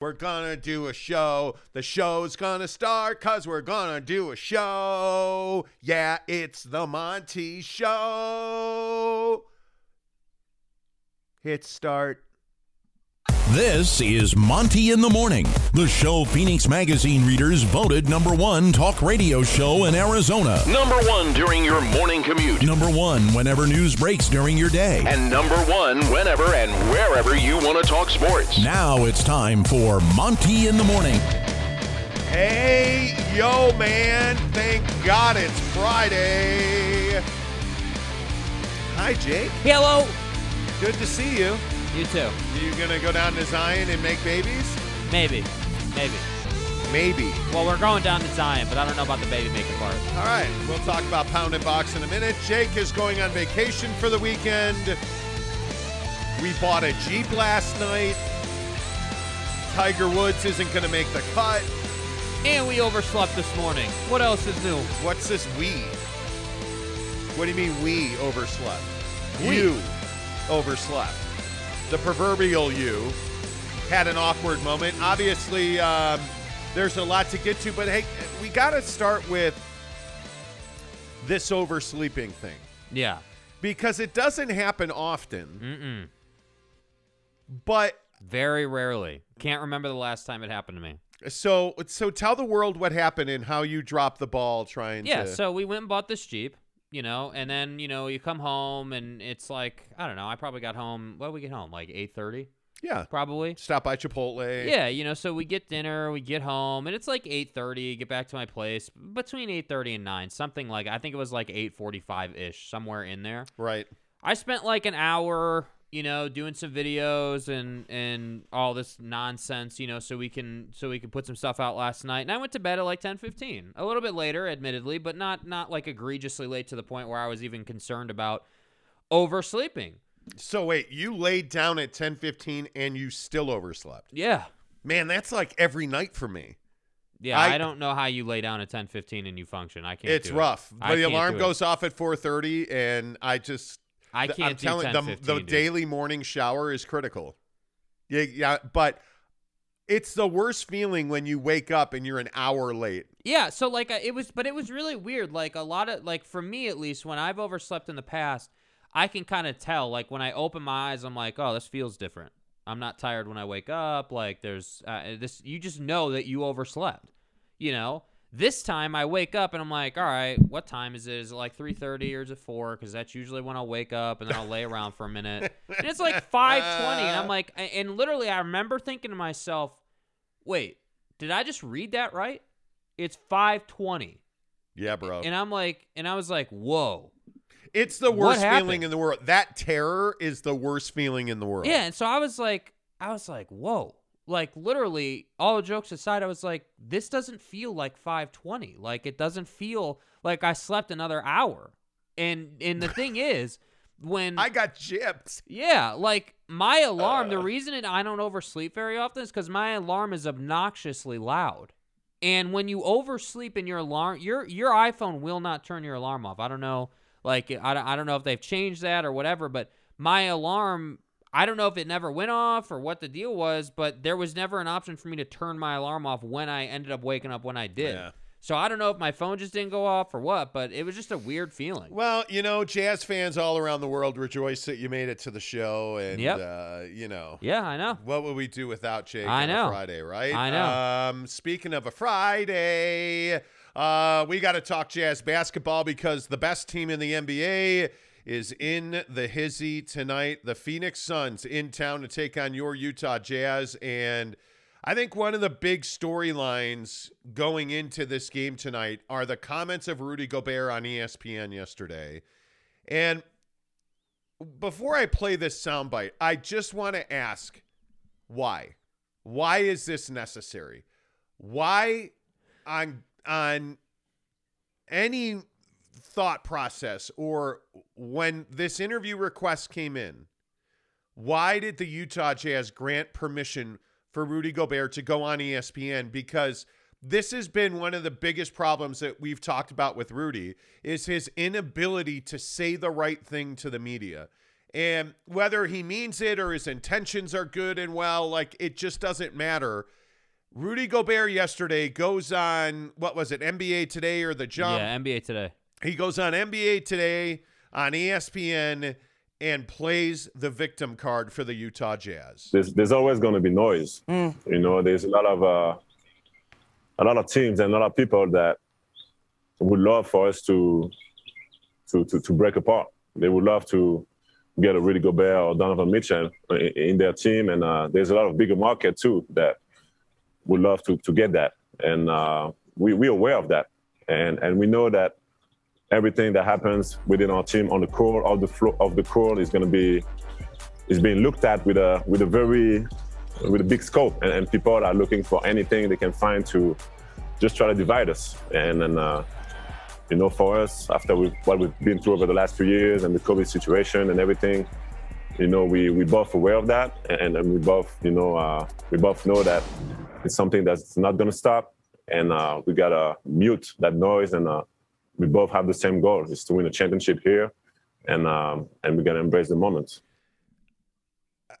We're gonna do a show. The show's gonna start because we're gonna do a show. Yeah, it's the Monty Show. Hit start. This is Monty in the Morning, the show Phoenix Magazine readers voted number one talk radio show in Arizona. Number one during your morning commute. Number one whenever news breaks during your day. And number one whenever and wherever you want to talk sports. Now it's time for Monty in the Morning. Hey, yo, man. Thank God it's Friday. Hi, Jake. Hello. Good to see you. You too. You gonna go down to Zion and make babies? Maybe. Maybe. Maybe. Well, we're going down to Zion, but I don't know about the baby making part. All right, we'll talk about Pound and Box in a minute. Jake is going on vacation for the weekend. We bought a Jeep last night. Tiger Woods isn't going to make the cut. And we overslept this morning. What else is new? What's this we? What do you mean we overslept? We. You overslept. The proverbial you had an awkward moment. Obviously, um, there's a lot to get to, but hey, we got to start with this oversleeping thing Yeah. because it doesn't happen often. Mm-mm. But Very rarely. Can't remember the last time it happened to me. so so tell the world what happened and how you dropped the ball trying Yeah, to. Yeah, so we went and bought this Jeep, you know, and then, you know, you come home and it's like, I don't know, I probably got home, what did we get home? Like 8.30, yeah, probably? stop by Chipotle. Yeah, you know, so we get dinner, we get home, and it's like 8:30, get back to my place between 8:30 and 9, something like I think it was like 8:45ish, somewhere in there. Right. I spent like an hour, you know, doing some videos and and all this nonsense, you know, so we can so we can put some stuff out last night. And I went to bed at like 10:15. A little bit later, admittedly, but not not like egregiously late to the point where I was even concerned about oversleeping. So wait, you laid down at 10:15 and you still overslept. Yeah. Man, that's like every night for me. Yeah, I- I, don't know how you lay down at 10:15 and you function. I can't It's do it. rough. I But the alarm goes off at 4:30 and I just I can't I'm do telling 10, the, 15, the daily morning shower is critical. Yeah, yeah, but it's the worst feeling when you wake up and you're an hour late. Yeah, so like it was, but it was really weird. Like a lot of like for me at least, when I've overslept in the past, I can kind of tell. Like when I open my eyes, I'm like, oh, this feels different. I'm not tired when I wake up. Like there's uh, this. You just know that you overslept. You know. This time I wake up and I'm like, all right, what time is it? Is it like 3:30 or is it 4? Because that's usually when I'll wake up and then I'll lay around for a minute. And it's like 5:20, and I'm like, and literally I remember thinking to myself, wait, did I just read that right? It's 5:20. Yeah, bro. And I'm like, and I was like, whoa. It's the worst feeling in the world. That terror is the worst feeling in the world. Yeah. And so I was like, I was like, whoa. Like literally, all jokes aside, I was like, this doesn't feel like 520. Like it doesn't feel like I slept another hour. And and the thing is, when I got gypped. Yeah, like my alarm, the reason it, I don't oversleep very often is because my alarm is obnoxiously loud. And when you oversleep in your alarm, your your iPhone will not turn your alarm off. I don't know, like I I don't know if they've changed that or whatever, but my alarm, I don't know if it never went off or what the deal was, but there was never an option for me to turn my alarm off when I ended up waking up when I did. Yeah. So I don't know if my phone just didn't go off or what, but it was just a weird feeling. Well, you know, jazz fans all around the world rejoice that you made it to the show, and Yep. uh, you know, Yeah, I know. what would we do without Jake I on a know. Friday, right? I know. Um, speaking of a Friday, uh, we got to talk jazz basketball because the best team in the NBA is in the hizzy tonight. The Phoenix Suns in town to take on your Utah Jazz, and I think one of the big storylines going into this game tonight are the comments of Rudy Gobert on ESPN yesterday. And before I play this soundbite, I just want to ask why? Why is this necessary? Why on on any thought process or when this interview request came in, why did the Utah Jazz grant permission for Rudy Gobert to go on ESPN? Because this has been one of the biggest problems that we've talked about with Rudy is his inability to say the right thing to the media. And whether he means it or his intentions are good and well, like it just doesn't matter. Rudy Gobert yesterday goes on what was it, NBA Today or the Jump? yeah, NBA today. He goes on NBA Today on ESPN and plays the victim card for the Utah Jazz. there's there's always going to be noise. You know, there's a lot of uh, a lot of teams and a lot of people that would love for us to to to, to break apart. They would love to get a Rudy Gobert or Donovan Mitchell in, in their team, and uh, there's a lot of bigger market too that would love to to get that, and uh, we we're aware of that, and and we know that everything that happens within our team on the core of the floor of the core is going to be is being looked at with a with a very with a big scope, and, and people are looking for anything they can find to just try to divide us. And then, uh, you know, for us, after we, what we've been through over the last few years and the COVID situation and everything, you know, we we both aware of that, and, and we both, you know, uh, we both know that it's something that's not going to stop, and uh, we gotta mute that noise, and uh, we both have the same goal: is to win a championship here, and um, and we're gonna embrace the moment.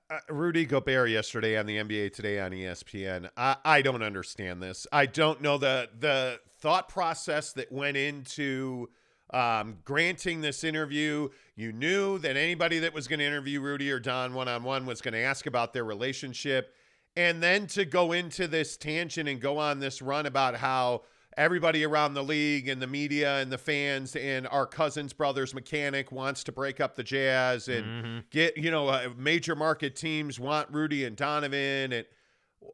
Uh, Rudy Gobert yesterday on the NBA Today on ESPN. I, I don't understand this. I don't know the the thought process that went into um, granting this interview. You knew that anybody that was going to interview Rudy or Don one on one was going to ask about their relationship, and then to go into this tangent and go on this run about how everybody around the league and the media and the fans and our cousins brothers mechanic wants to break up the jazz and get you know uh, major market teams want rudy and donovan and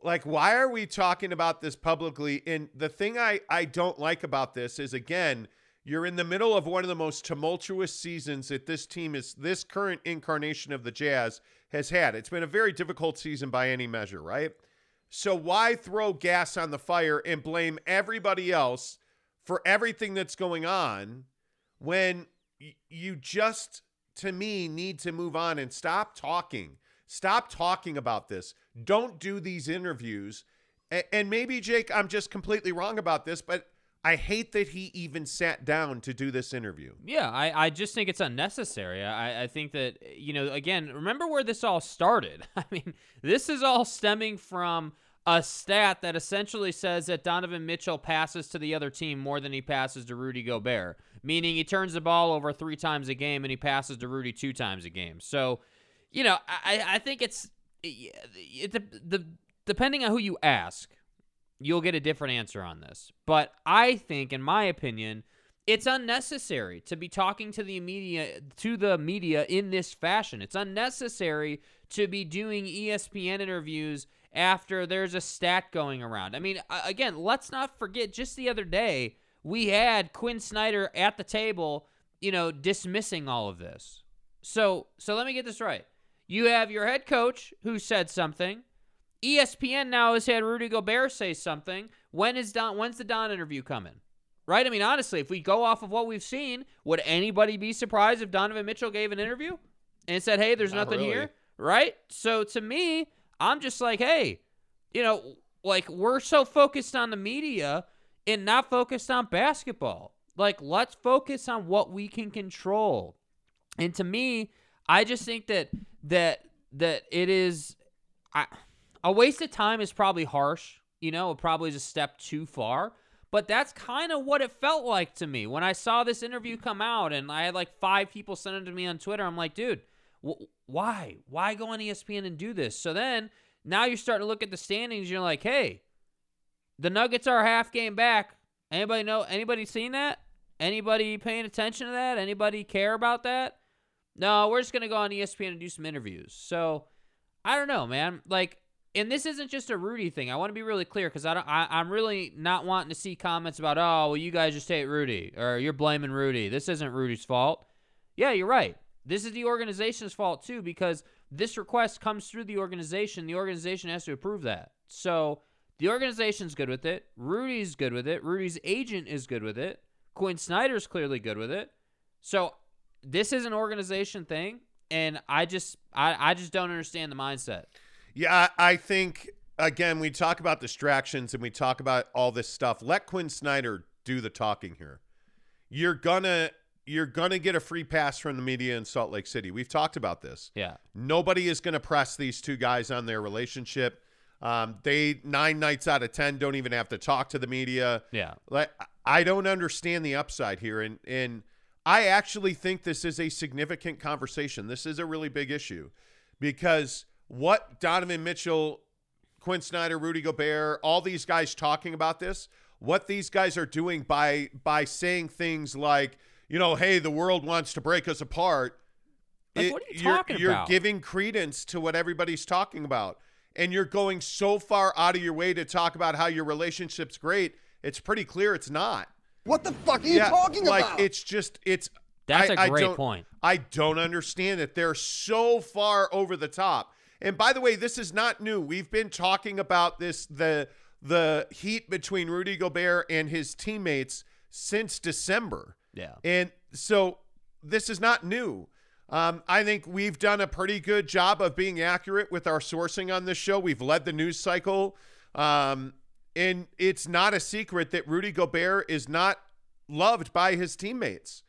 like why are we talking about this publicly? And the thing i i don't like about this is again you're in the middle of one of the most tumultuous seasons that this team is this current incarnation of the jazz has had. It's been a very difficult season by any measure right so why throw gas on the fire and blame everybody else for everything that's going on when you just to me need to move on and stop talking. Stop talking about this. Don't do these interviews. And maybe Jake, I'm just completely wrong about this, but I hate that he even sat down to do this interview. Yeah, I, I just think it's unnecessary. I, I think that, you know, again, remember where this all started. I mean, this is all stemming from a stat that essentially says that Donovan Mitchell passes to the other team more than he passes to Rudy Gobert, meaning he turns the ball over three times a game and he passes to Rudy two times a game. So, you know, I, I think it's it, it, the depending on who you ask, you'll get a different answer on this. But I think, in my opinion, it's unnecessary to be talking to the media to the media in this fashion. It's unnecessary to be doing ESPN interviews after there's a stat going around. I mean, again, let's not forget just the other day we had Quinn Snyder at the table, you know, dismissing all of this. So, so let me get this right. You have your head coach who said something. ESPN now has had Rudy Gobert say something. When is Don? When's the Don interview coming? Right? I mean, honestly, if we go off of what we've seen, would anybody be surprised if Donovan Mitchell gave an interview and said, "Hey, there's Not nothing really. here"? Right? So to me, I'm just like, hey, you know, like we're so focused on the media and not focused on basketball. Like, let's focus on what we can control. And to me, I just think that that that it is I, a waste of time is probably harsh. You know, it probably is a step too far. But that's kind of what it felt like to me when I saw this interview come out, and I had like five people send it to me on Twitter. I'm like, dude, wh- why? Why go on ESPN and do this? So then now you're starting to look at the standings. You're like, hey, the Nuggets are half game back. Anybody know? Anybody seen that? Anybody paying attention to that? Anybody care about that? No, we're just gonna go on ESPN and do some interviews. So I don't know, man. Like, and this isn't just a Rudy thing. I want to be really clear because I don't. I, I'm really not wanting to see comments about, oh, well, you guys just hate Rudy or you're blaming Rudy. This isn't Rudy's fault. Yeah, you're right. This is the organization's fault too because this request comes through the organization. The organization has to approve that. So the organization's good with it. Rudy's good with it. Rudy's agent is good with it. Quinn Snyder's clearly good with it. So this is an organization thing, and I just I, I just don't understand the mindset. Yeah, I, think again we talk about distractions and we talk about all this stuff. Let Quinn Snyder do the talking here. You're gonna you're to get a free pass from the media in Salt Lake City. We've talked about this. Yeah. Nobody is going to press these two guys on their relationship. Um, they nine nights out of ten don't even have to talk to the media. Yeah. Like I don't understand the upside here, and and I actually think this is a significant conversation. This is a really big issue because what Donovan Mitchell, Quinn Snyder, Rudy Gobert, all these guys talking about this, what these guys are doing by by saying things like, you know, hey, the world wants to break us apart. Like, it- what are you you're, talking you're giving credence to what everybody's talking about. And you're going so far out of your way to talk about how your relationship's great. It's pretty clear it's not. What the fuck are you talking like about? it's just it's That's a a great don't, point. I don't understand it. They're so far over the top. And by the way, this is not new. We've been talking about this the the heat between Rudy Gobert and his teammates since December. Yeah. And so this is not new. Um, I think we've done a pretty good job of being accurate with our sourcing on this show. We've led the news cycle. Um, and it's not a secret that Rudy Gobert is not loved by his teammates.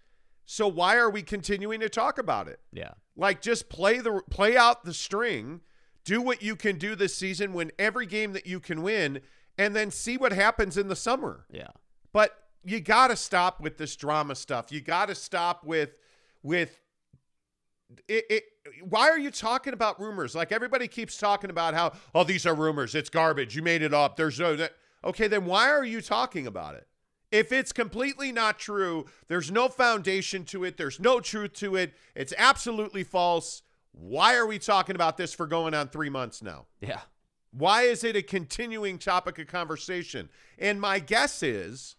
So why are we continuing to talk about it? Yeah. Like just play the play out the string, do what you can do this season, win every game that you can win, and then see what happens in the summer. Yeah. But you got to stop with this drama stuff. You got to stop with with it, it. Why are you talking about rumors? Like everybody keeps talking about how oh these are rumors. It's garbage. You made it up. There's no that. Okay, then why are you talking about it? If it's completely not true, there's no foundation to it. There's no truth to it. It's absolutely false. Why are we talking about this for going on three months now? Yeah. Why is it a continuing topic of conversation? And my guess is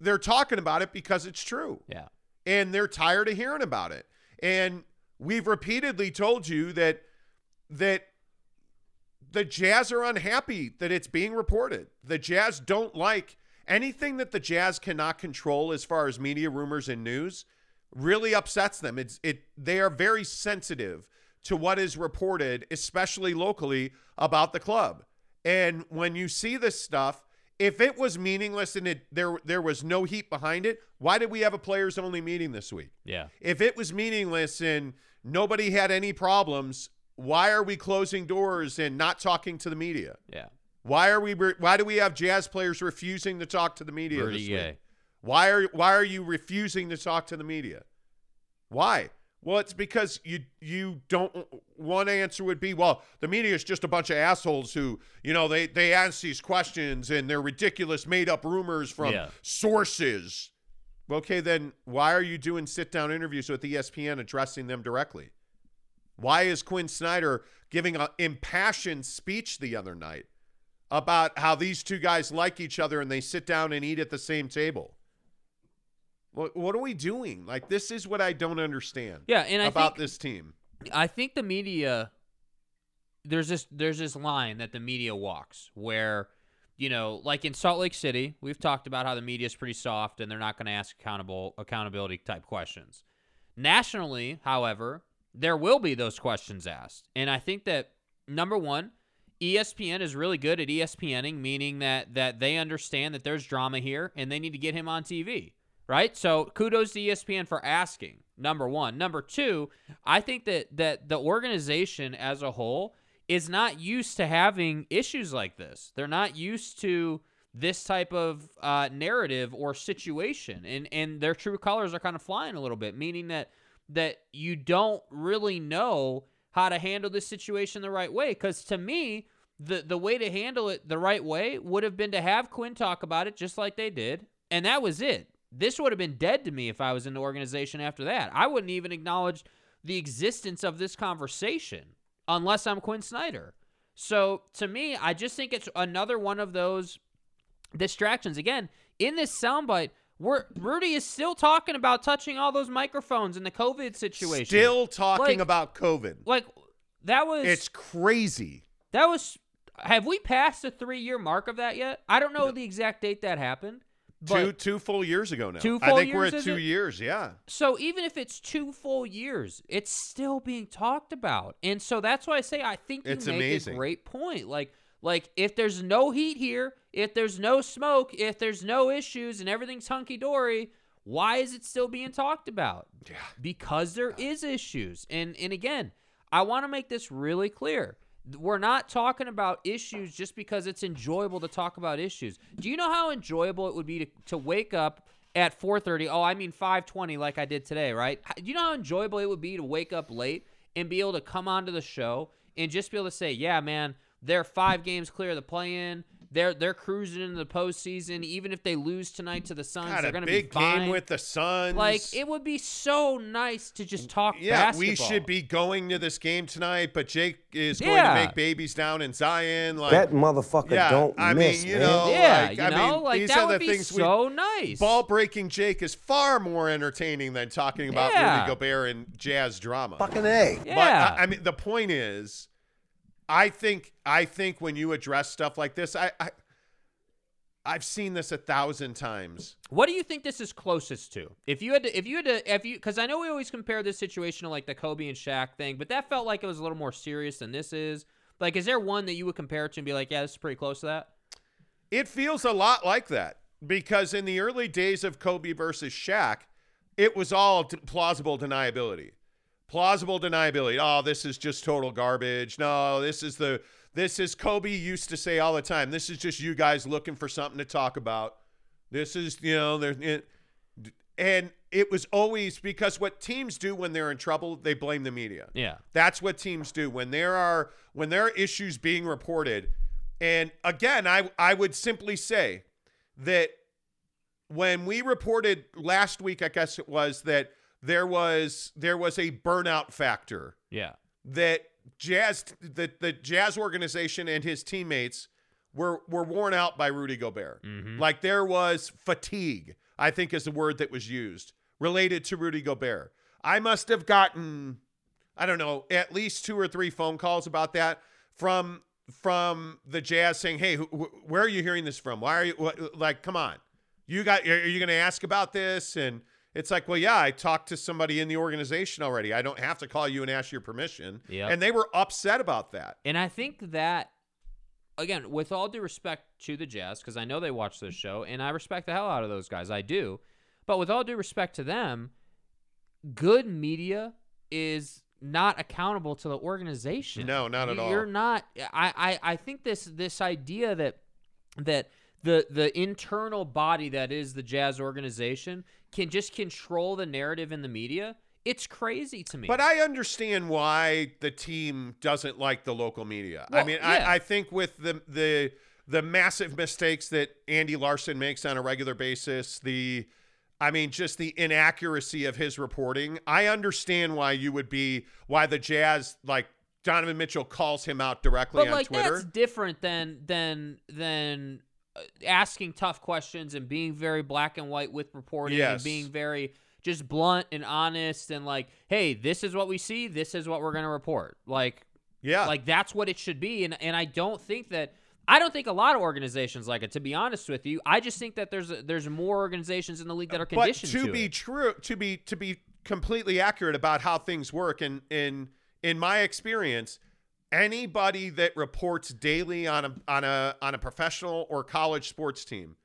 they're talking about it because it's true Yeah. and they're tired of hearing about it. And we've repeatedly told you that that the Jazz are unhappy that it's being reported. The Jazz don't like anything that the Jazz cannot control as far as media rumors and news really upsets them. It's it they are very sensitive to what is reported, especially locally about the club. And when you see this stuff, if it was meaningless and it there there was no heat behind it, why did we have a players only meeting this week? Yeah. If it was meaningless and nobody had any problems, why are we closing doors and not talking to the media? Yeah. Why are we why do we have jazz players refusing to talk to the media this week? Why are why are you refusing to talk to the media? Why? Well, it's because you you don't. One answer would be, well, the media is just a bunch of assholes who, you know, they they ask these questions and they're ridiculous, made up rumors from Yeah. sources. Okay, then why are you doing sit down interviews with ESPN addressing them directly? Why is Quinn Snyder giving an impassioned speech the other night about how these two guys like each other and they sit down and eat at the same table? What, what are we doing? Like, this is what I don't understand Yeah, and I about think this team. I think the media there's this there's this line that the media walks where you know, like in Salt Lake City, we've talked about how the media is pretty soft and they're not going to ask accountable accountability type questions. Nationally, however, there will be those questions asked. And I think that number 1, E ESPN is really good at ESPNing, meaning that that they understand that there's drama here and they need to get him on TV, right? So kudos to ESPN for asking. Number one. Number two, I think that that the organization as a whole is not used to having issues like this. They're not used to this type of uh, narrative or situation, and and their true colors are kind of flying a little bit, meaning that that you don't really know how to handle this situation the right way. Because to me, the the way to handle it the right way would have been to have Quinn talk about it just like they did, and that was it. This would have been dead to me if I was in the organization after that. I wouldn't even acknowledge the existence of this conversation unless I'm Quinn Snyder. So to me, I just think it's another one of those distractions. Again, in this soundbite, we're, Rudy is still talking about touching all those microphones in the COVID situation. Still talking Like- about COVID. like that was It's crazy. that was. Have we passed the three year mark of that yet? I don't know the exact date that happened. But two two full years ago now. Two full I think we're years, at two it? years. Yeah. So even if it's two full years, it's still being talked about. And so that's why I say I think you It's make amazing. a great point. Like like if there's no heat here, if there's no smoke, if there's no issues and everything's hunky dory, Why is it still being talked about? Yeah. Because there is issues. And and again, I want to make this really clear. We're not talking about issues just because it's enjoyable to talk about issues. Do you know how enjoyable it would be to, to wake up at 4:30? Oh, I mean 5:20 like I did today, right? Do you know how enjoyable it would be to wake up late and be able to come onto the show and just be able to say, "Yeah, man, they're 5 games clear of the play-in. They're they're cruising into the postseason. Even if they lose tonight to the Suns, Got they're going to big be fine." game with the Suns. Like it would be so nice to just mm, talk Yeah, basketball. we should be going to this game tonight, but Jake is going Yeah. to make babies down in Zion. Like That motherfucker yeah, don't I miss, mean, you man. know, Yeah, like, you I know, mean, like these that are would the be things so we, nice. Ball breaking Jake is far more entertaining than talking about Yeah. Rudy Gobert and jazz drama. Fucking A. Yeah. But I, I mean, the point is, I think I think when you address stuff like this, I, I I've seen this a thousand times. What do you think this is closest to? If you had to, if you had to, if you, because I know we always compare this situation to like the Kobe and Shaq thing, but that felt like it was a little more serious than this is. Like, is there one that you would compare it to and be like, yeah, this is pretty close to that? It feels a lot like that because in the early days of Kobe versus Shaq, it was all plausible deniability. Plausible deniability. Oh, this is just total garbage. No, this is the this is Kobe used to say all the time. This is just you guys looking for something to talk about. This is, you know, there and it was always because what teams do when they're in trouble, they blame the media. Yeah. That's what teams do when there are when there are issues being reported. And again, I I would simply say that when we reported last week, I guess it was that there was there was a burnout factor Yeah. that Jazz the the Jazz organization and his teammates were were worn out by Rudy Gobert. Mm-hmm. Like there was fatigue, I think is the word that was used related to Rudy Gobert. I must have gotten I don't know, at least two or three phone calls about that from from the Jazz saying, "Hey, wh- wh- where are you hearing this from? Why are you what, like come on. You got are you going to ask about this?" And it's like, "Well, yeah, I talked to somebody in the organization already. I don't have to call you and ask your permission." Yep. And they were upset about that. And I think that, again, with all due respect to the Jazz, because I know they watch this show, and I respect the hell out of those guys. I do. But with all due respect to them, good media is not accountable to the organization. No, not at all. You're not. I, I, I think this this idea that that the the internal body that is the Jazz organization can just control the narrative in the media. It's crazy to me. But I understand why the team doesn't like the local media. I mean, yeah. I, I think with the the the massive mistakes that Andy Larsen makes on a regular basis, the I mean, just the inaccuracy of his reporting. I understand why you would be why the Jazz like Donovan Mitchell calls him out directly but on like Twitter. that's different than than than asking tough questions and being very black and white with reporting Yes. and being very just blunt and honest and like hey this is what we see this is what we're going to report like yeah. like that's what it should be and and I don't think that I don't think a lot of organizations like it to be honest with you I just think that there's a, there's more organizations in the league that are but conditioned to, to, be it. true to be to be completely accurate about how things work and in in my experience anybody that reports daily on a on a on a professional or college sports team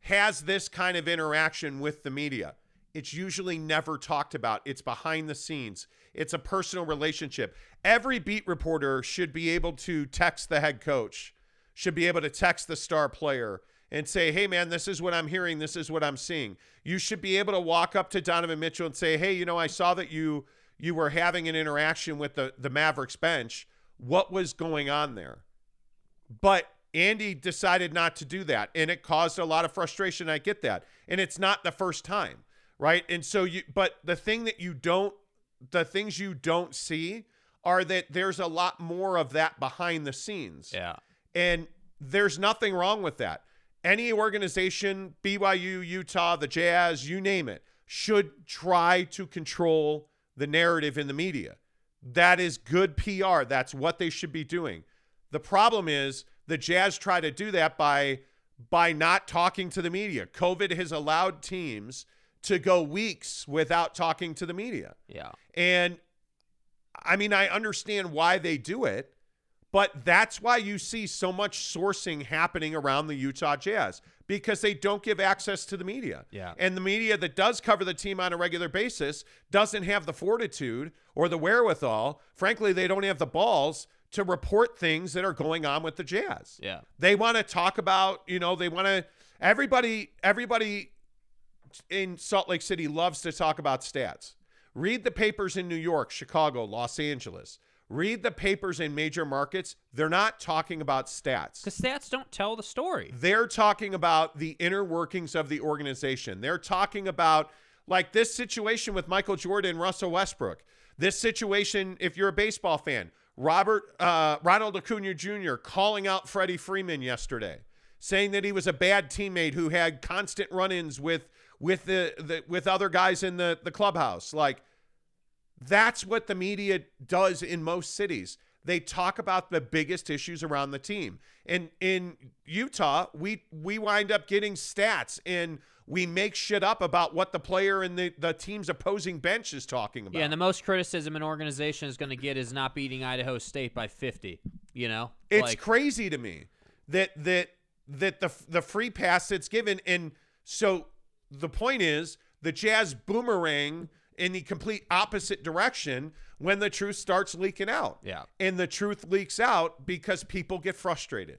has this kind of interaction with the media it's usually never talked about it's behind the scenes it's a personal relationship every beat reporter should be able to text the head coach should be able to text the star player and say, hey, man, this is what I'm hearing. This is what I'm seeing. You should be able to walk up to Donovan Mitchell and say, hey, you know, I saw that you you were having an interaction with the, the Mavericks bench. What was going on there? But Andy decided not to do that. And it caused a lot of frustration. I get that. And it's not the first time. Right. And so you, but the thing that you don't, the things you don't see are that there's a lot more of that behind the scenes. yeah And there's nothing wrong with that. Any organization, BYU, Utah, the Jazz, you name it, should try to control the narrative in the media. That is good PR. That's what they should be doing. The problem is the Jazz try to do that by by not talking to the media. COVID has allowed teams to go weeks without talking to the media. yeah And I mean, I understand why they do it, But that's why you see so much sourcing happening around the Utah Jazz because they don't give access to the media. Yeah. And the media that does cover the team on a regular basis doesn't have the fortitude or the wherewithal. Frankly, they don't have the balls to report things that are going on with the Jazz. Yeah. They want to talk about, you know, they want to everybody everybody in Salt Lake City loves to talk about stats. Read the papers in New York, Chicago, Los Angeles. Read the papers in major markets. They're not talking about stats. Because stats don't tell the story. They're talking about the inner workings of the organization. They're talking about like this situation with Michael Jordan, Russell Westbrook. This situation, if you're a baseball fan, Robert uh, Ronald Acuna Jr. calling out Freddie Freeman yesterday, saying that he was a bad teammate who had constant run-ins with with the, the with other guys in the the clubhouse. Like that's what the media does in most cities. They talk about the biggest issues around the team. And in Utah, we we wind up getting stats and we make shit up about what the player and the, the team's opposing bench is talking about. Yeah, and the most criticism an organization is going to get is not beating Idaho State by 50. You know, It's like, crazy to me that that that the the free pass that's given, and so the point is the Jazz boomerang in the complete opposite direction when the truth starts leaking out. Yeah. and the truth leaks out because people get frustrated.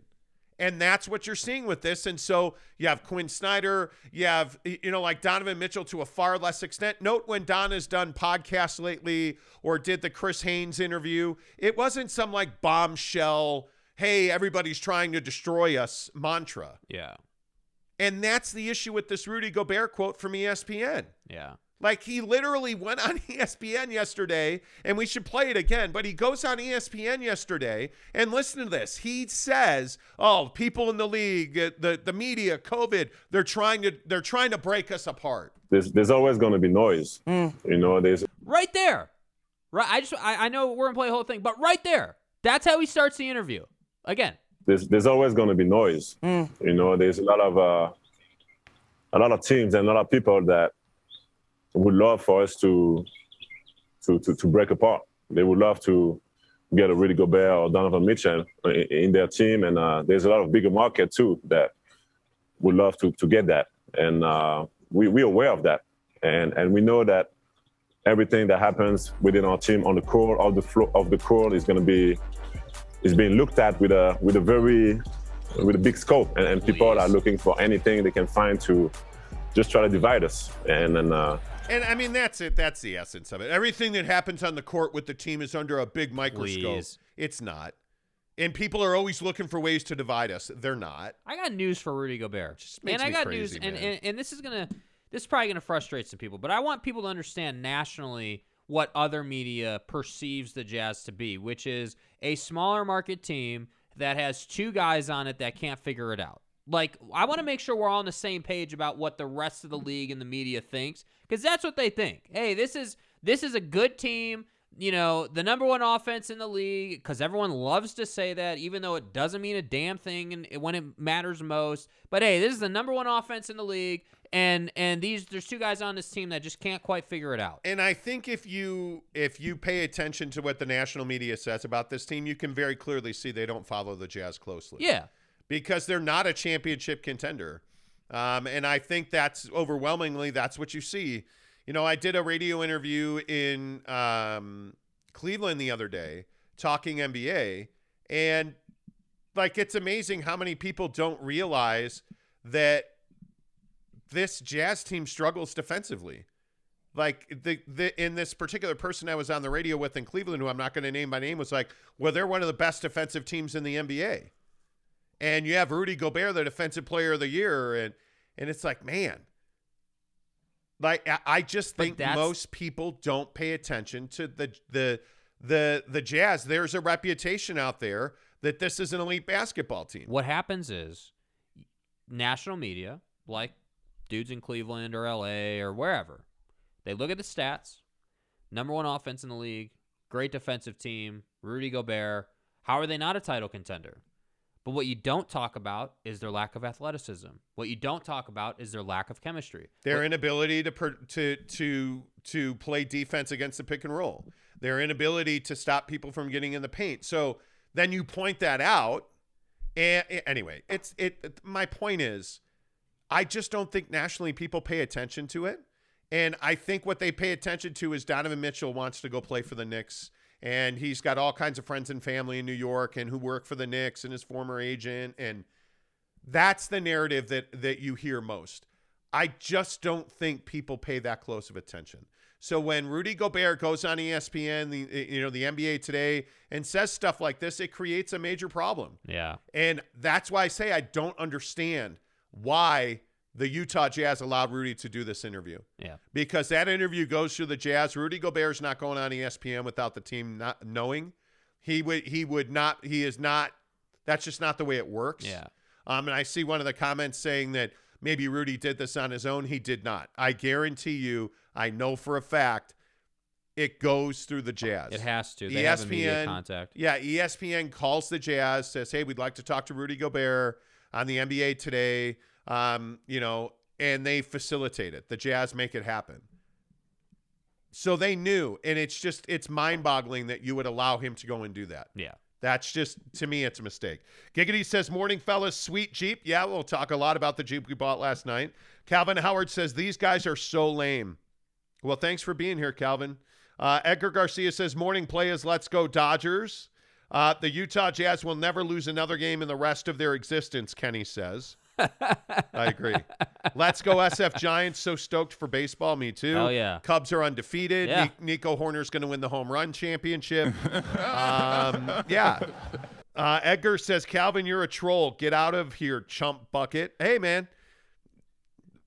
And that's what you're seeing with this. And so you have Quinn Snyder, you have, you know, like Donovan Mitchell to a far less extent. Note when Don has done podcasts lately or did the Chris Haynes interview, it wasn't some like bombshell, hey, everybody's trying to destroy us mantra. yeah, And that's the issue with this Rudy Gobert quote from ESPN. yeah. Like he literally went on ESPN yesterday, and we should play it again. But he goes on ESPN yesterday, and listen to this. He says, "Oh, people in the league, uh, the the media, COVID, they're trying to they're trying to break us apart." There's there's always going to be noise. You know, there's Right there. Right. I just I, I know we're gonna play the whole thing, but right there, that's how he starts the interview. Again, there's there's always going to be noise. You know, there's a lot of uh, a lot of teams and a lot of people that would love for us to to to, to break apart. They would love to get a Rudy Gobert or Donovan Mitchell in, in their team, and uh, there's a lot of bigger market too that would love to to get that, and uh, we we're aware of that, and and we know that everything that happens within our team on the court, of the floor of the court is going to be is being looked at with a with a very with a big scope, and, and people are looking for anything they can find to just try to divide us. And then uh, And I mean, that's it. That's the essence of it. Everything that happens on the court with the team is under a big microscope. Please. It's not. And people are always looking for ways to divide us. They're not. I got news for Rudy Gobert. makes and I got crazy, news, and, and and this is gonna, this is probably gonna frustrate some people, but I want people to understand nationally what other media perceives the Jazz to be, which is a smaller market team that has two guys on it that can't figure it out. Like, I want to make sure we're all on the same page about what the rest of the league and the media thinks, because that's what they think. Hey, this is this is a good team you know, the number one offense in the league, because everyone loves to say that, even though it doesn't mean a damn thing and when it matters most. But hey, this is the number one offense in the league, and and these there's two guys on this team that just can't quite figure it out. And I think if you if you pay attention to what the national media says about this team, you can very clearly see they don't follow the Jazz closely. Yeah, because they're not a championship contender. Um, and I think that's overwhelmingly that's what you see. You know, I did a radio interview in um, Cleveland the other day talking NBA, and like it's amazing how many people don't realize that this Jazz team struggles defensively. Like the, the in this particular person I was on the radio with in Cleveland, who I'm not going to name by name, was like, "Well, they're one of the best defensive teams in the NBA." And you have Rudy Gobert, the defensive player of the year, and and it's like, man, like I, I just think most people don't pay attention to the the the the Jazz. There's a reputation out there that this is an elite basketball team. what happens is national media, like dudes in Cleveland or LA or wherever, they look at the stats. Number one offense in the league, great defensive team, Rudy Gobert. How are they not a title contender? But what you don't talk about is their lack of athleticism. What you don't talk about is their lack of chemistry. Their inability to per, to to to play defense against the pick and roll. Their inability to stop people from getting in the paint. So then you point that out. And anyway, it's it. it- My point is, I just don't think nationally people pay attention to it. And I think what they pay attention to is Donovan Mitchell wants to go play for the Knicks. And he's got all kinds of friends and family in New York and who work for the Knicks and his former agent. And that's the narrative that that you hear most. I just don't think people pay that close of attention. So when Rudy Gobert goes on ESPN, the eh, you know the NBA today, and says stuff like this, it creates a major problem. Yeah. And that's why I say I don't understand why the Utah Jazz allowed Rudy to do this interview. Yeah. Because that interview goes through the Jazz. Rudy Gobert's not going on ESPN without the team not knowing. He would he would not he is not that's just not the way it works. Yeah. Um and I see one of the comments saying that maybe Rudy did this on his own. He did not. I guarantee you, I know for a fact it goes through the Jazz. It has to. They have immediate contact. Yeah, ESPN calls the Jazz, says, "Hey, we'd like to talk to Rudy Gobert on the NBA today." Um, you know, and they facilitate it. The Jazz make it happen. So they knew, and it's just it's mind-boggling that you would allow him to go and do that. Yeah. That's just to me, it's a mistake. Giggity says, "Morning, fellas, sweet Jeep." Yeah, we'll talk a lot about the Jeep we bought last night. Calvin Howard says these guys are so lame. Well, thanks for being here, Calvin. Uh, Edgar Garcia says, "Morning, players, let's go Dodgers." Uh, the Utah Jazz will never lose another game in the rest of their existence. Kenny says. I agree. Let's go SF Giants. So stoked for baseball. Me too. Hell yeah. Cubs are undefeated. Yeah. Ni- Nico Hoerner's going to win the home run championship. um, yeah. Uh, Edgar says, Calvin, you're a troll. Get out of here, chump bucket. Hey, man.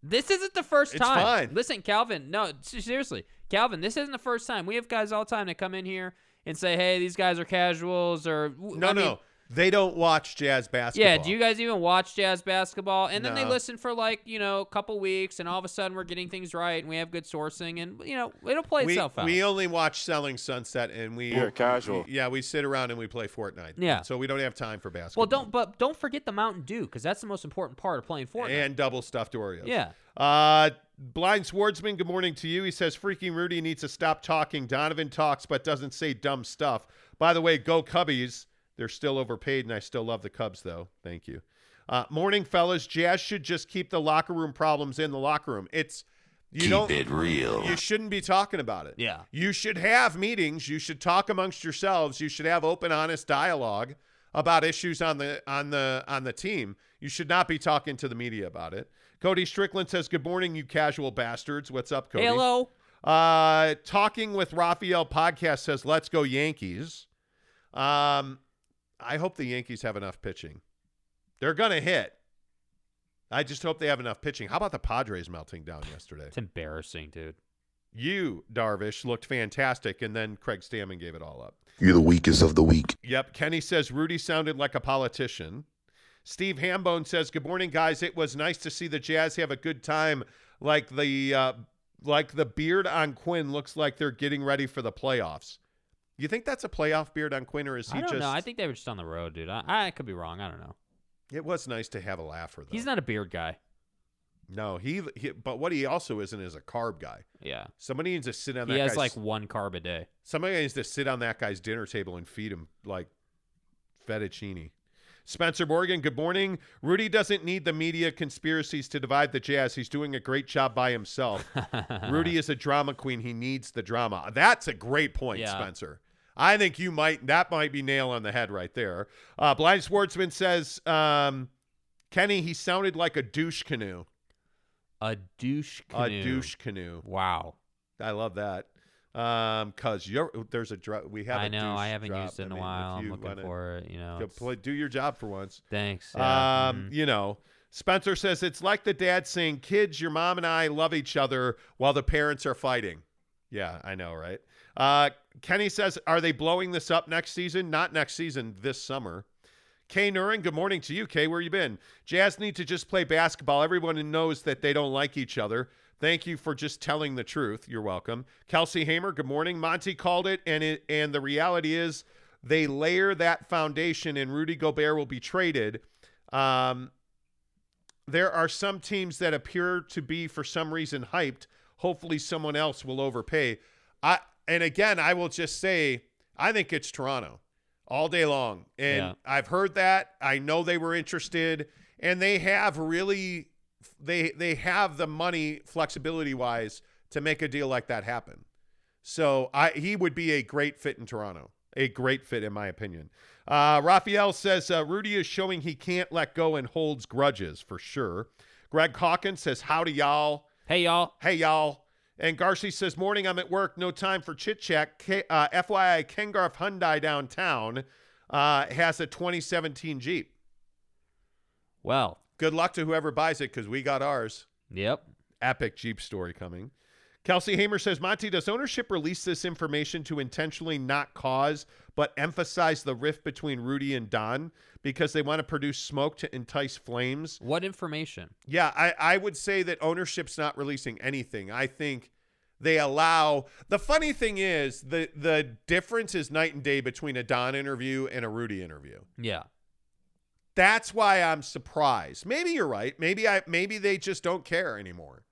This isn't the first It's time. fine. Listen, Calvin. No, seriously, Calvin. This isn't the first time. We have guys all the time that come in here and say, "Hey, these guys are casuals," or No, I mean, no. They don't watch jazz basketball. Yeah, do you guys even watch jazz basketball? And then they listen for like, you know, a couple weeks and all of a sudden we're getting things right and we have good sourcing and you know, it'll play we, itself out. we only watch Selling Sunset and we You're casual. Yeah, we sit around and we play Fortnite. Yeah. So we don't have time for basketball. well, don't but don't forget the Mountain Dew because that's the most important part of playing Fortnite. and double stuffed Oreos. Yeah. Uh, Blind Swordsman, good morning to you. He says, freaking Rudy needs to stop talking. Donovan talks but doesn't say dumb stuff. By the way, go Cubbies. They're still overpaid, and I still love the Cubs, though. Thank you. Uh, morning, fellas. Jazz should just keep the locker room problems in the locker room. It's you don't it real. you shouldn't be talking about it. Yeah. You should have meetings. You should talk amongst yourselves. You should have open, honest dialogue about issues on the on the on the team. You should not be talking to the media about it. Cody Strickland says, "Good morning, you casual bastards. What's up, Cody?" Hello. Uh, talking with Raphael podcast says, "Let's go Yankees." Um, I hope the Yankees have enough pitching. They're gonna hit. I just hope they have enough pitching. How about the Padres melting down yesterday? It's embarrassing, dude. Yu, Darvish, looked fantastic, and then Craig Stammen gave it all up. You're the weakest of the weak. Yep. Kenny says Rudy sounded like a politician. Steve Hambone says, "Good morning, guys. It was nice to see the Jazz have a good time. Like the uh, like the beard on Quinn looks like they're getting ready for the playoffs. You think that's a playoff beard on Quinn, or is he I don't just? know. I think they were just on the road, dude. I, I could be wrong. I don't know. it was nice to have a laugher. Though. He's not a beard guy. No, he, he. But what he also isn't is a carb guy. Yeah. Somebody needs to sit on that. He has guy's- like one carb a day. Somebody needs to sit on that guy's dinner table and feed him like fettuccine. Spencer Morgan, good morning. Rudy doesn't need the media conspiracies to divide the Jazz. He's doing a great job by himself. Rudy is a drama queen. He needs the drama. That's a great point, Yeah. Spencer. I think you might that might be nail on the head right there. Uh, Blind Swordsman says, um, Kenny, he sounded like a douche canoe. A douche canoe. A douche canoe. Wow. I love that. Um, cause you're there's a drop. We have. I a know. I haven't drop. used it in I a mean, if while. I'm looking for it. You know. play, do your job for once. Thanks. yeah, Um, mhm. you know, Spencer says it's like the dad saying, "Kids, your mom and I love each other," while the parents are fighting. Yeah, I know, right? Uh, Kenny says, "Are they blowing this up next season? Not next season. This summer." Kay Nurin, good morning to you. Kay, where you been? Jazz need to just play basketball. Everyone knows that they don't like each other. Thank you for just telling the truth. You're welcome. Kelsey Hamer, good morning. Monty called it, and it and the reality is they layer that foundation, and Rudy Gobert will be traded. Um, there are some teams that appear to be, for some reason, hyped. Hopefully, someone else will overpay. I and again, I will just say, I think it's Toronto. all day long. And Yeah. I've heard that. I know they were interested and they have really they they have the money flexibility wise to make a deal like that happen. So I he would be a great fit in Toronto. A great fit in my opinion. Uh, Raphael says uh, Rudy is showing he can't let go and holds grudges for sure. Greg Hawkins says howdy y'all. Hey, y'all. Hey, y'all. And Garcia says, Morning, I'm at work. No time for chit chat. K- uh, FYI, Ken Garff Hyundai downtown uh, has a 2017 Jeep. Well, Good luck to whoever buys it because we got ours. yep. Epic Jeep story coming. Kelsey Hamer says, Monty, does ownership release this information to intentionally not cause but emphasize the rift between Rudy and Don because they want to produce smoke to entice flames? What information? Yeah, I, I would say that ownership's not releasing anything. I think they allow the funny thing is the the difference is night and day between a Don interview and a Rudy interview. Yeah. That's why I'm surprised. Maybe you're right. Maybe I maybe they just don't care anymore.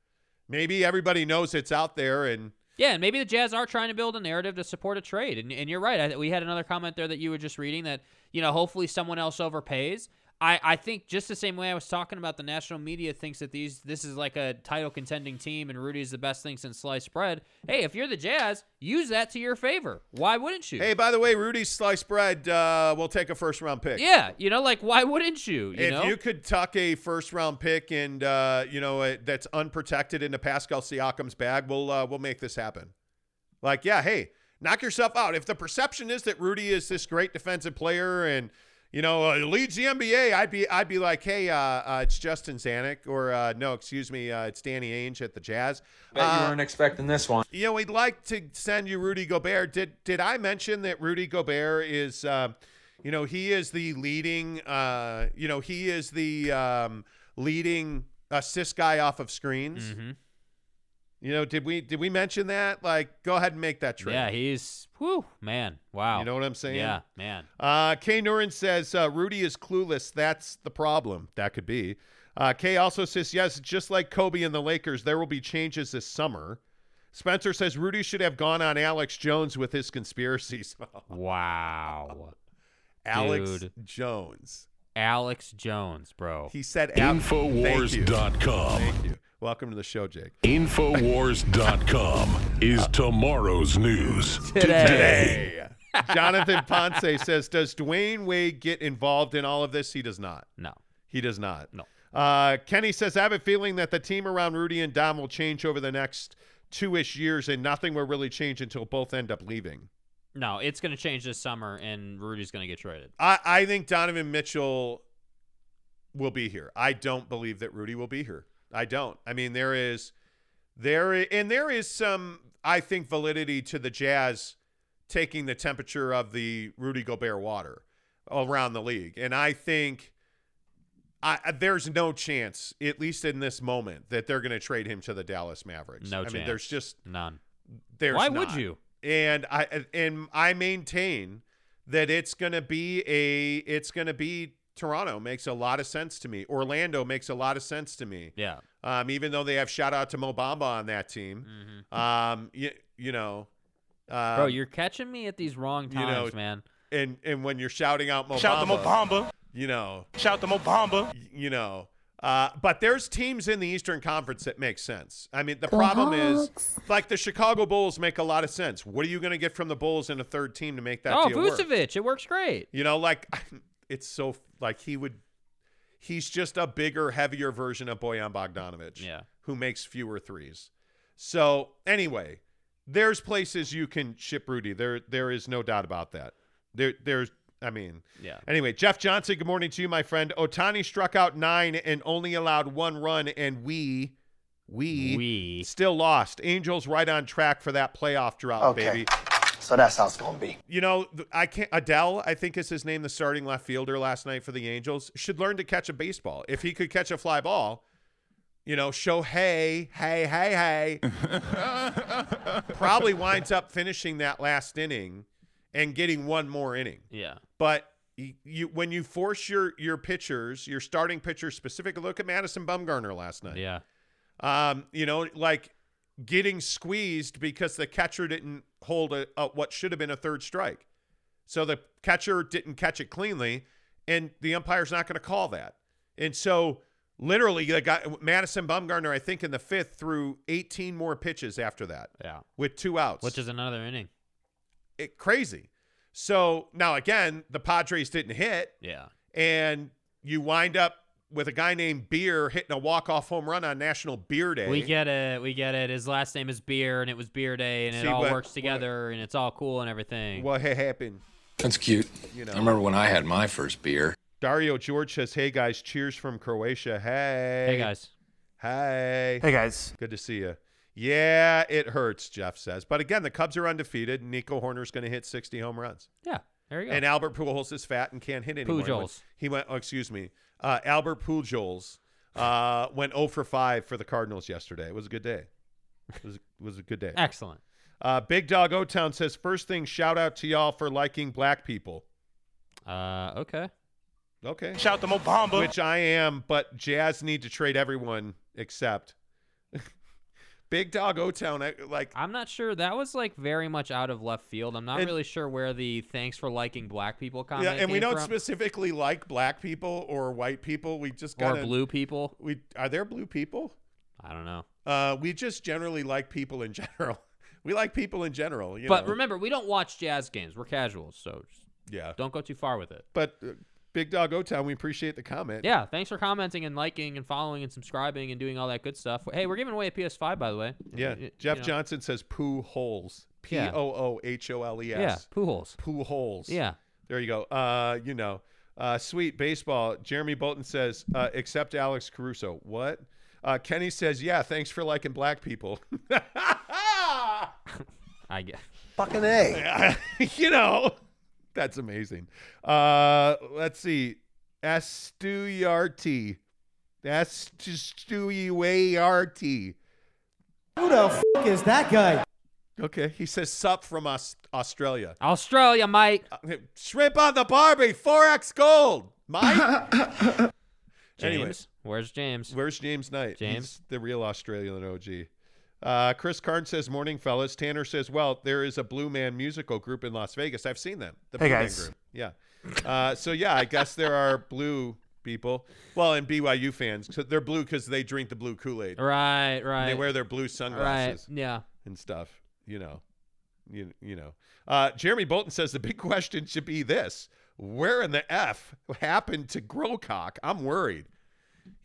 Maybe everybody knows it's out there and Yeah, and maybe the Jazz are trying to build a narrative to support a trade. And, and you're right. I, we had another comment there that you were just reading that, you know, hopefully someone else overpays. I, I think just the same way I was talking about the national media thinks that these this is like a title contending team and Rudy is the best thing since sliced bread. Hey, if you're the Jazz, use that to your favor. Why wouldn't you? hey, by the way, Rudy's sliced bread uh, will take a first round pick. yeah, you know, like why wouldn't you? You if know, you could tuck a first round pick and uh, you know uh, that's unprotected into Pascal Siakam's bag, we'll uh, we'll make this happen. Like, yeah, hey, knock yourself out. If the perception is that Rudy is this great defensive player and you know uh, leads the NBA, I'd be I'd be like, hey, uh, uh, it's Justin Zanik or uh, no, excuse me, uh, it's Danny Ainge at the Jazz. Bet you Uh, weren't expecting this one. you know, we'd like to send you Rudy Gobert. Did did I mention that Rudy Gobert is, uh, you know, he is the leading, uh, you know, he is the um, leading assist guy off of screens. Mhm. You know, did we did we mention that? Like, go ahead and make that trade. yeah, he's whew, man, wow. You know what I'm saying? Yeah, man. Uh, Kay Nurin says uh, Rudy is clueless. That's the problem. That could be. Uh, Kay also says yes, just like Kobe and the Lakers, there will be changes this summer. Spencer says Rudy should have gone on Alex Jones with his conspiracies. Wow. Alex Dude. Jones. Alex Jones, bro. He said Al- Thank you. Infowars.com. Thank you. Welcome to the show, Jake. Infowars.com is tomorrow's news Today. Jonathan Ponce says, Does Dwyane Wade get involved in all of this? He does not. No. He does not. No. Uh, Kenny says, I have a feeling that the team around Rudy and Dom will change over the next two ish years, and nothing will really change until both end up leaving. No, it's going to change this summer, and Rudy's going to get traded. I, I think Donovan Mitchell will be here. I don't believe that Rudy will be here. I don't. I mean, there is, there and there is some, I think, validity to the Jazz taking the temperature of the Rudy Gobert water around the league, and I think. I, there's no chance, at least in this moment, that they're going to trade him to the Dallas Mavericks. No I mean, chance. there's just None. there's Why would not. you? And I and I maintain that it's going to be a it's going to be Toronto makes a lot of sense to me. Orlando makes a lot of sense to me. Yeah. Um, even though they have shout out to Mo Bamba on that team. Hmm. Um, you, you know, uh, Mm-hmm. Bro, you're catching me at these wrong you know, times, man. and and when you're shouting out Mo Bamba, Shout to Mo Bamba. you know, Shout to Mo Bamba. you know. Uh, but there's teams in the Eastern Conference that make sense. I mean, the problem is, like the Chicago Bulls make a lot of sense. What are you going to get from the Bulls in a third team to make that Oh, deal work? Vucevic, it works great. You know, like it's so like he would. He's just a bigger, heavier version of Bojan Bogdanovic. Yeah. Who makes fewer threes. So anyway, there's places you can ship Rudy. There, there is no doubt about that. There, there's. I mean, Yeah. Anyway, Jeff Johnson, good morning to you, my friend. Ohtani struck out nine and only allowed one run, and we, we, We. still lost. Angels right on track for that playoff drought, baby. So that's how it's gonna be. You know, I can't. Adell, I think is his name, the starting left fielder last night for the Angels, should learn to catch a baseball. If he could catch a fly ball, you know, show hey, hey, hey, hey, probably winds up finishing that last inning and getting one more inning. Yeah. But you, you when you force your your pitchers, your starting pitchers specifically, look at Madison Bumgarner last night. Yeah. Um, you know, like getting squeezed because the catcher didn't hold a, a what should have been a third strike. So the catcher didn't catch it cleanly, and the umpire's not going to call that. And so literally, the guy Madison Bumgarner, I think in the fifth, threw 18 more pitches after that Yeah. with two outs, Which is another inning. it, crazy. So now again, the Padres didn't hit, Yeah. and you wind up with a guy named Beer hitting a walk-off home run on National Beer Day. We get it. We get it. His last name is Beer, and it was Beer Day, and See, it all what- works together, and it's all cool and everything. what ha- happened. That's cute. You know. I remember when I had my first beer. Dario George says, "Hey guys, cheers from Croatia. Hey, Hey guys. Hey, Hey guys. good to see you. Yeah, it hurts." Jeff says, but again, the Cubs are undefeated. Nico Hoerner's going to hit 60 home runs, Yeah. There you go. and Albert Pujols is fat and can't hit anymore. Pujols. He went. Oh, excuse me. Uh, Albert Pujols uh, went 0 for 5 for the Cardinals yesterday. It was a good day. It was, was a good day. Excellent. Uh, Big Dog O Town says, first thing, shout out to y'all for liking black people. Uh, okay. Okay. Shout to Obama. Which I am, but Jazz need to trade everyone except Big Dog O Town. Like, I'm not sure. That was like very much out of left field. I'm not And- really sure where the thanks for liking black people comment. yeah, and we don't from. specifically like black people or white people. We just or blue people. We are there blue people? I don't know. Uh, we just generally like people in general. We like people in general. You But know? remember, we don't watch jazz games. We're casuals, so yeah. don't go too far with it. But uh, Big Dog O Town, we appreciate the comment. Yeah, thanks for commenting and liking and following and subscribing and doing all that good stuff. Hey, we're giving away a PS5, by the way. Yeah. Y- y- Jeff you know. Johnson says poo holes. P Yeah. O O H O L E S. Yeah, poo holes. Poo holes. Yeah. There you go. Uh, you know, uh, sweet baseball. Jeremy Bolton says, uh, except Alex Caruso. What? Uh, Kenny says, yeah, thanks for liking black people. I get. Fucking A. you know, that's amazing. Uh, let's see. Astuyarty. Astuyarty. Who the f- is that guy? Okay. He says, sup from Aus- Australia. Australia, mate. Uh, Shrimp on the Barbie, 4X gold. Mike? James. Anyways. Where's James? Where's James Knight? James? He's the real Australian OG. Uh, Chris Karn says, "Morning, fellas." Tanner says, "Well, there is a Blue Man musical group in Las Vegas. I've seen them. The Hey, Blue Man group. Yeah. Uh, so yeah, I guess there are blue people. Well, and BYU fans. So they're blue because they drink the blue Kool Aid. Right, right. They wear their blue sunglasses. right. sunglasses Yeah. and stuff. You know, you you know. Uh, Jeremy Bolton says the big question should be this: Where in the f happened to Growcock? I'm worried.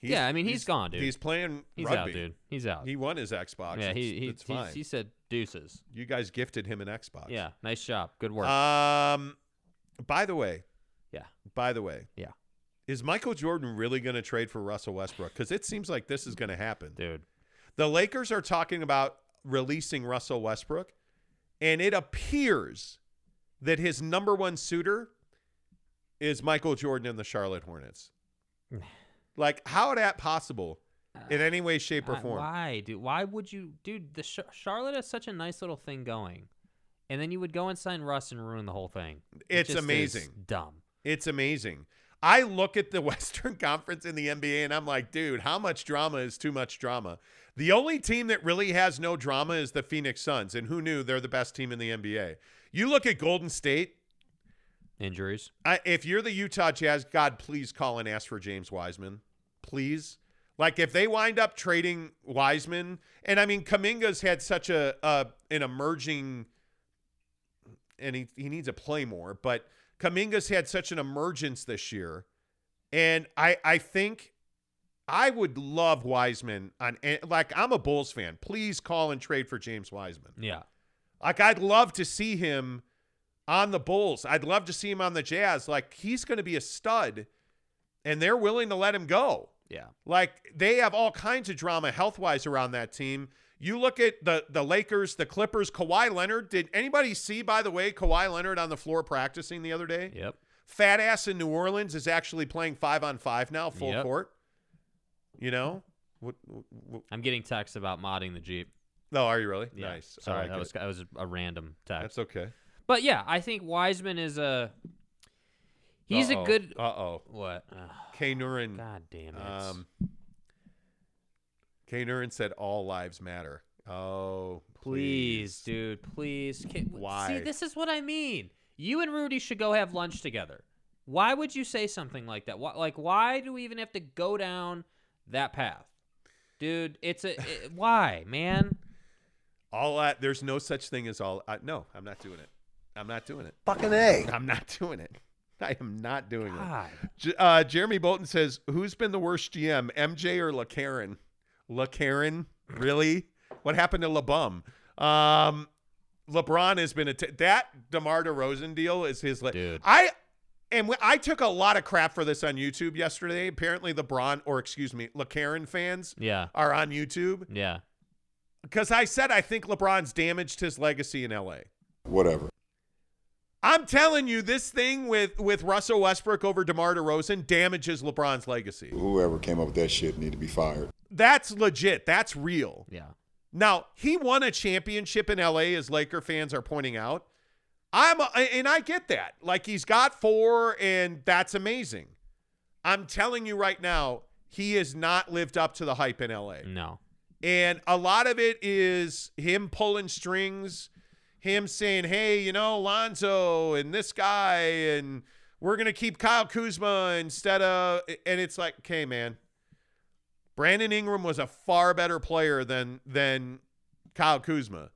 He's- Yeah, I mean, he's gone, dude. He's playing He's rugby. out, dude. He's out. He won his Xbox. yeah, he he, he, fine. he said deuces. you guys gifted him an Xbox. Yeah, nice job. Good work. Um, by the way, yeah. by the way, Yeah. is Michael Jordan really going to trade for Russell Westbrook? Because it seems like this is going to happen. Dude. The Lakers are talking about releasing Russell Westbrook, and it appears that his number one suitor is Michael Jordan and the Charlotte Hornets. like, how that possible uh, in any way, shape, or form? Why, dude? Why would you, dude? The Ch- Charlotte has such a nice little thing going, and then you would go and sign Russ and ruin the whole thing. It It's amazing. dumb. It's amazing. I look at the Western Conference in the NBA and I'm like, dude, how much drama is too much drama? The only team that really has no drama is the Phoenix Suns. And who knew they're the best team in the NBA? You look at Golden State. Injuries. I, if you're the Utah Jazz, God, please call and ask for James Wiseman. Please. Like if they wind up trading Wiseman, and I mean Kuminga's had such a, a an emerging and he, he needs to play more, but Kuminga's had such an emergence this year. And I I think I would love Wiseman on like I'm a Bulls fan. Please call and trade for James Wiseman. Yeah. Like I'd love to see him on the Bulls. I'd love to see him on the Jazz. Like he's going to be a stud and they're willing to let him go. Yeah. Like they have all kinds of drama health-wise around that team. You look at the the Lakers, the Clippers, Kawhi Leonard. Did anybody see by the way Kawhi Leonard on the floor practicing the other day? Yep. Fat ass in New Orleans is actually playing 5 on 5 now, full Yep. court. You know? What, what, I'm getting texts about modding the Jeep. no, are you really? Yeah. Nice. Sorry, like that was that was a random text. That's okay. But yeah, I think Wiseman is a. He's a good. Uh-oh. What? Ugh, K. Nurin. God damn it. Um, K. Nurin said all lives matter. Oh, please, dude, please. Can, Why? See, this is what I mean. You and Rudy should go have lunch together. Why would you say something like that? Why, like, why do we even have to go down that path, dude? It's a it- why, man. All that there's no such thing as all. Uh, no, I'm not doing it. I'm not doing it. Fucking A. I'm not doing it. I am not doing God. it. J- Uh, Jeremy Bolton says, "Who's been the worst GM, MJ or LeCarron? LeCarron, really? What happened to LeBum? Um, LeBron has been a t- that Demar Derozan deal is his. Le- Dude. I and w- I took a lot of crap for this on YouTube yesterday. Apparently, LeBron or excuse me, LeCarron fans Yeah. are on YouTube Yeah. because I said I think LeBron's damaged his legacy in LA. Whatever. I'm telling you, this thing with with Russell Westbrook over DeMar DeRozan damages LeBron's legacy. Whoever came up with that shit need to be fired. That's legit. That's real. Yeah. Now he won a championship in LA, as Laker fans are pointing out. I'm uh, and I get that. Like he's got four, and that's amazing. I'm telling you right now, he has not lived up to the hype in LA. No. And a lot of it is him pulling strings, him saying, hey, you know, Lonzo and this guy, and we're going to keep Kyle Kuzma instead of. And it's like, okay, man. Brandon Ingram was a far better player than than Kyle Kuzma.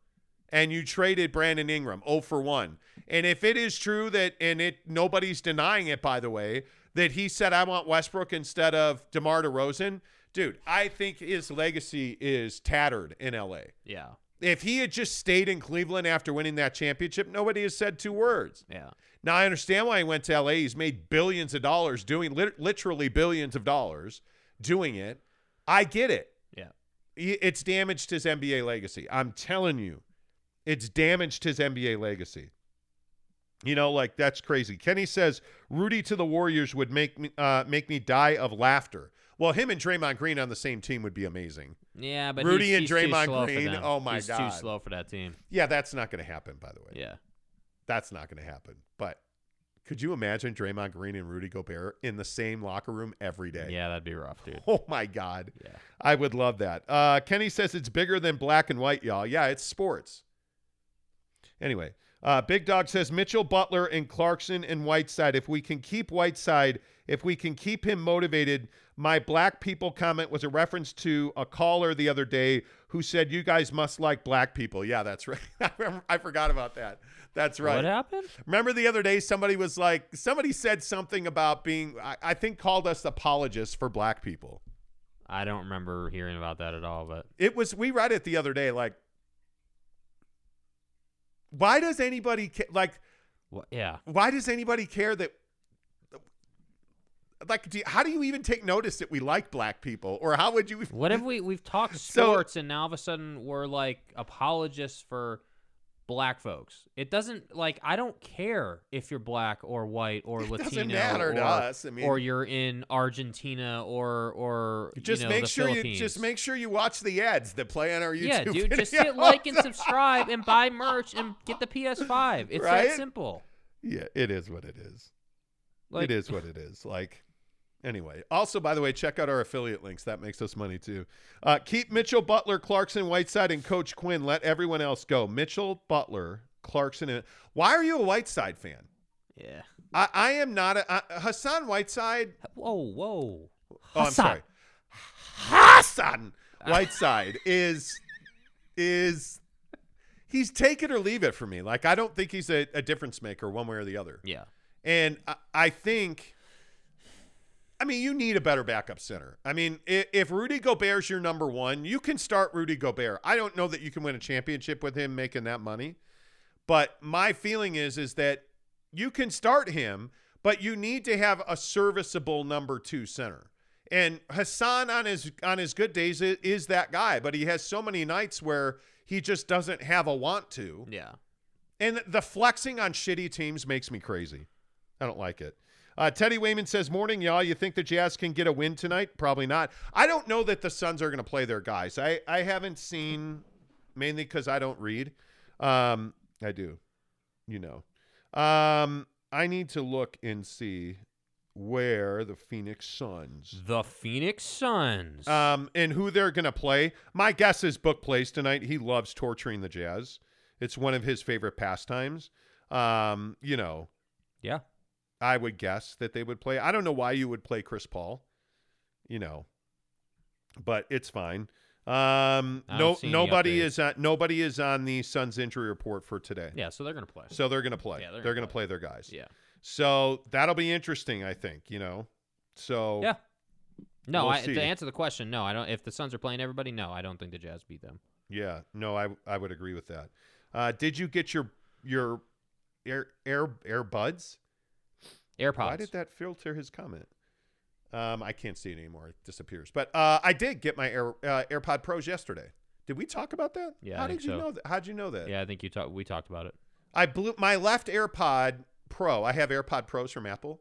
And you traded Brandon Ingram 0 for 1. And if it is true that and it nobody's denying it by the way, that he said I want Westbrook instead of DeMar DeRozan, dude, I think his legacy is tattered in LA. Yeah. If he had just stayed in Cleveland after winning that championship, nobody has said two words. Yeah. Now I understand why he went to LA. He's made billions of dollars doing lit- literally billions of dollars doing it. I get it. Yeah. It's damaged his NBA legacy. I'm telling you, it's damaged his NBA legacy. You know, like that's crazy. Kenny says Rudy to the Warriors would make me uh, make me die of laughter. Well, him and Draymond Green on the same team would be amazing. Yeah, but Rudy he's, and he's Draymond Green, oh my he's God. too slow for that team. Yeah, that's not going to happen. By the way, Yeah. that's not going to happen. But could you imagine Draymond Green and Rudy Gobert in the same locker room every day? Yeah, that'd be rough, dude. Oh my God. Yeah. I would love that. Uh, Kenny says it's bigger than black and white, y'all. Yeah, it's sports. Anyway, uh, Big Dog says Mitchell, Butler, and Clarkson and Whiteside. If we can keep Whiteside, if we can keep him motivated. My black people comment was a reference to a caller the other day who said, You guys must like black people. Yeah, that's right. I, forgot about that. That's right. What happened? Remember the other day, somebody was like, somebody said something about being, I, I think, called us apologists for black people. I don't remember hearing about that at all, but It was, we read it the other day. Like, why does anybody, ca- like, wha- yeah. why does anybody care that, like, do you- how do you even take notice that we like black people? Or how would you, What have we we've talked So- sports and now all of a sudden we're like apologists for black folks. It doesn't like I don't care if you're black or white or It Latino doesn't matter or, to us. I mean- or you're in Argentina or or just you know, make sure you, just make sure you watch the ads that play on our YouTube. Yeah, dude, just hit like and subscribe and buy merch and get the PS5. It's Right? that simple. Yeah, it is what it is. Like, it is what it is. Like, anyway. Also, by the way, check out our affiliate links. That makes us money too. Uh, keep Mitchell, Butler, Clarkson, Whiteside, and Coach Quinn. Let everyone else go. Mitchell, Butler, Clarkson, and why are you a Whiteside fan? Yeah. I, I am not a uh, Hassan Whiteside. Whoa, whoa. Oh, I'm sorry. Hassan Whiteside is is he's take it or leave it for me. Like I don't think he's a, a difference maker one way or the other. Yeah. And I, I think, I mean, you need a better backup center. I mean, if, Rudy Gobert's your number one, you can start Rudy Gobert. I don't know that you can win a championship with him making that money, but my feeling is is that you can start him, but you need to have a serviceable number two center. And Hassan on his on his good days is that guy, but he has so many nights where he just doesn't have a want to. Yeah. And the flexing on shitty teams makes me crazy. I don't like it. Uh, Teddy Wayman says, Morning, y'all. You think the Jazz can get a win tonight? Probably not. I don't know that the Suns are going to play their guys. I, I haven't seen, mainly because I don't read. Um, I do, you know. Um, I need to look and see where the Phoenix Suns The Phoenix Suns. um, and who they're going to play. My guess is Book plays tonight. He loves torturing the Jazz. It's one of his favorite pastimes. Um, you know, Yeah. I would guess that they would play. I don't know why you would play Chris Paul, you know, but it's fine. Um, no, don't see any nobody is on nobody is on the Suns injury report for today. Yeah. So they're gonna play. So they're gonna play. Yeah, they're, they're gonna gonna play their guys. Yeah. So that'll be interesting. I think you know. So Yeah. No, We'll I, to answer the question, no, I don't. If the Suns are playing everybody, no, I don't think the Jazz beat them. Yeah, no, I I would agree with that. Uh, did you get your your air air airbuds? AirPods. Why did that filter his comment? Um, I can't see it anymore. It disappears. But uh, I did get my Air, uh, AirPod Pros yesterday. Did we talk about that? Yeah, How I did you so. know that? How'd you know that? Yeah, I think you talked. We talked about it. I blew my left AirPod Pro. I have AirPod Pros from Apple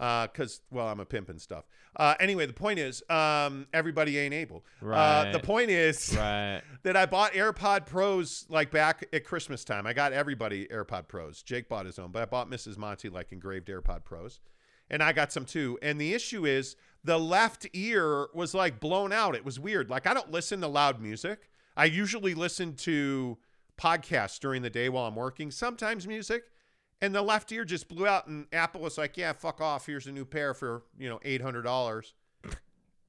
because, well, I'm a pimp and stuff. Uh, anyway, the point is, um, everybody ain't able. Uh, the point is Right. that I bought AirPod Pros like back at Christmas time. I got everybody AirPod Pros. Jake bought his own, but I bought Mrs. Monty like engraved AirPod Pros. And I got some too. And the issue is the left ear was like blown out. It was weird. Like I don't listen to loud music. I usually listen to podcasts during the day while I'm working, sometimes music. And the left ear just blew out and Apple was like, "Yeah, fuck off. Here's a new pair for, you know, $800."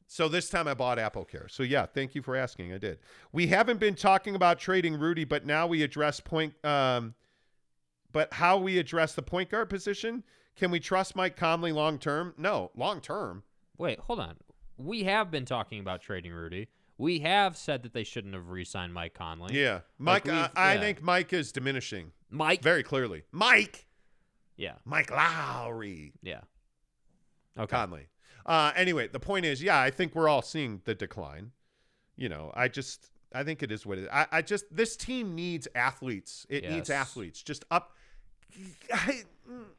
So this time I bought Apple Care. So yeah, thank you for asking. I did. We haven't been talking about trading Rudy, but now we address point. Um, but how we address the point guard position? Can we trust Mike Conley long term? No, long term. Wait, hold on. We have been talking about trading Rudy. We have said that they shouldn't have re-signed Mike Conley. Yeah, Mike. Like, uh, I yeah. think Mike is diminishing Mike. very clearly. Mike, Yeah. Mike Lowry, Yeah. Okay. Conley. Uh, anyway, the point is, yeah, I think we're all seeing the decline. You know, I just, I think it is what it is. I, I just, this team needs athletes. It needs athletes. Just up. I,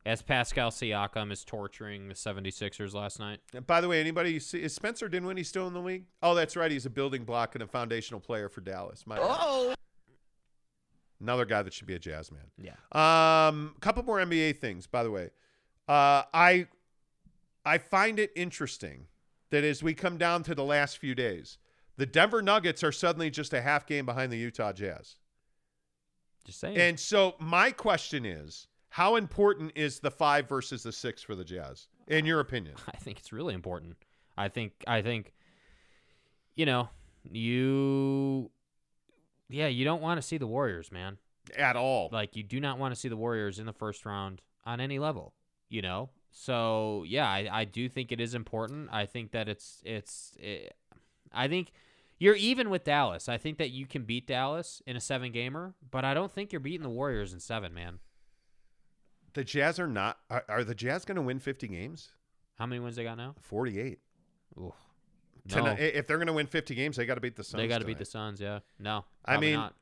As Pascal Siakam is torturing the 76ers last night. And by the way, anybody see is Spencer Dinwiddie still in the league? Oh, that's right. He's a building block and a foundational player for Dallas. My oh. Another guy that should be a jazz man. Yeah. Um, couple more NBA things, by the way. Uh, I I find it interesting that as we come down to the last few days, the Denver Nuggets are suddenly just a half game behind the Utah Jazz. Just saying. And so my question is, how important is the five versus the six for the Jazz, in your opinion? I think it's really important. I think I think you know, you yeah, you don't want to see the Warriors, man. At all. Like you do not want to see the Warriors in the first round on any level, you know? So, yeah, I, I do think it is important. I think that it's it's it, I think you're even with Dallas. I think that you can beat Dallas in a 7 gamer, but I don't think you're beating the Warriors in 7, man. The Jazz are not. Are, are the Jazz going to win 50 games? How many wins they got now? 48. Ooh. Tonight, No. if they're going to win 50 games, they got to beat the Suns. They got to beat the. Suns, yeah. No. I mean, not.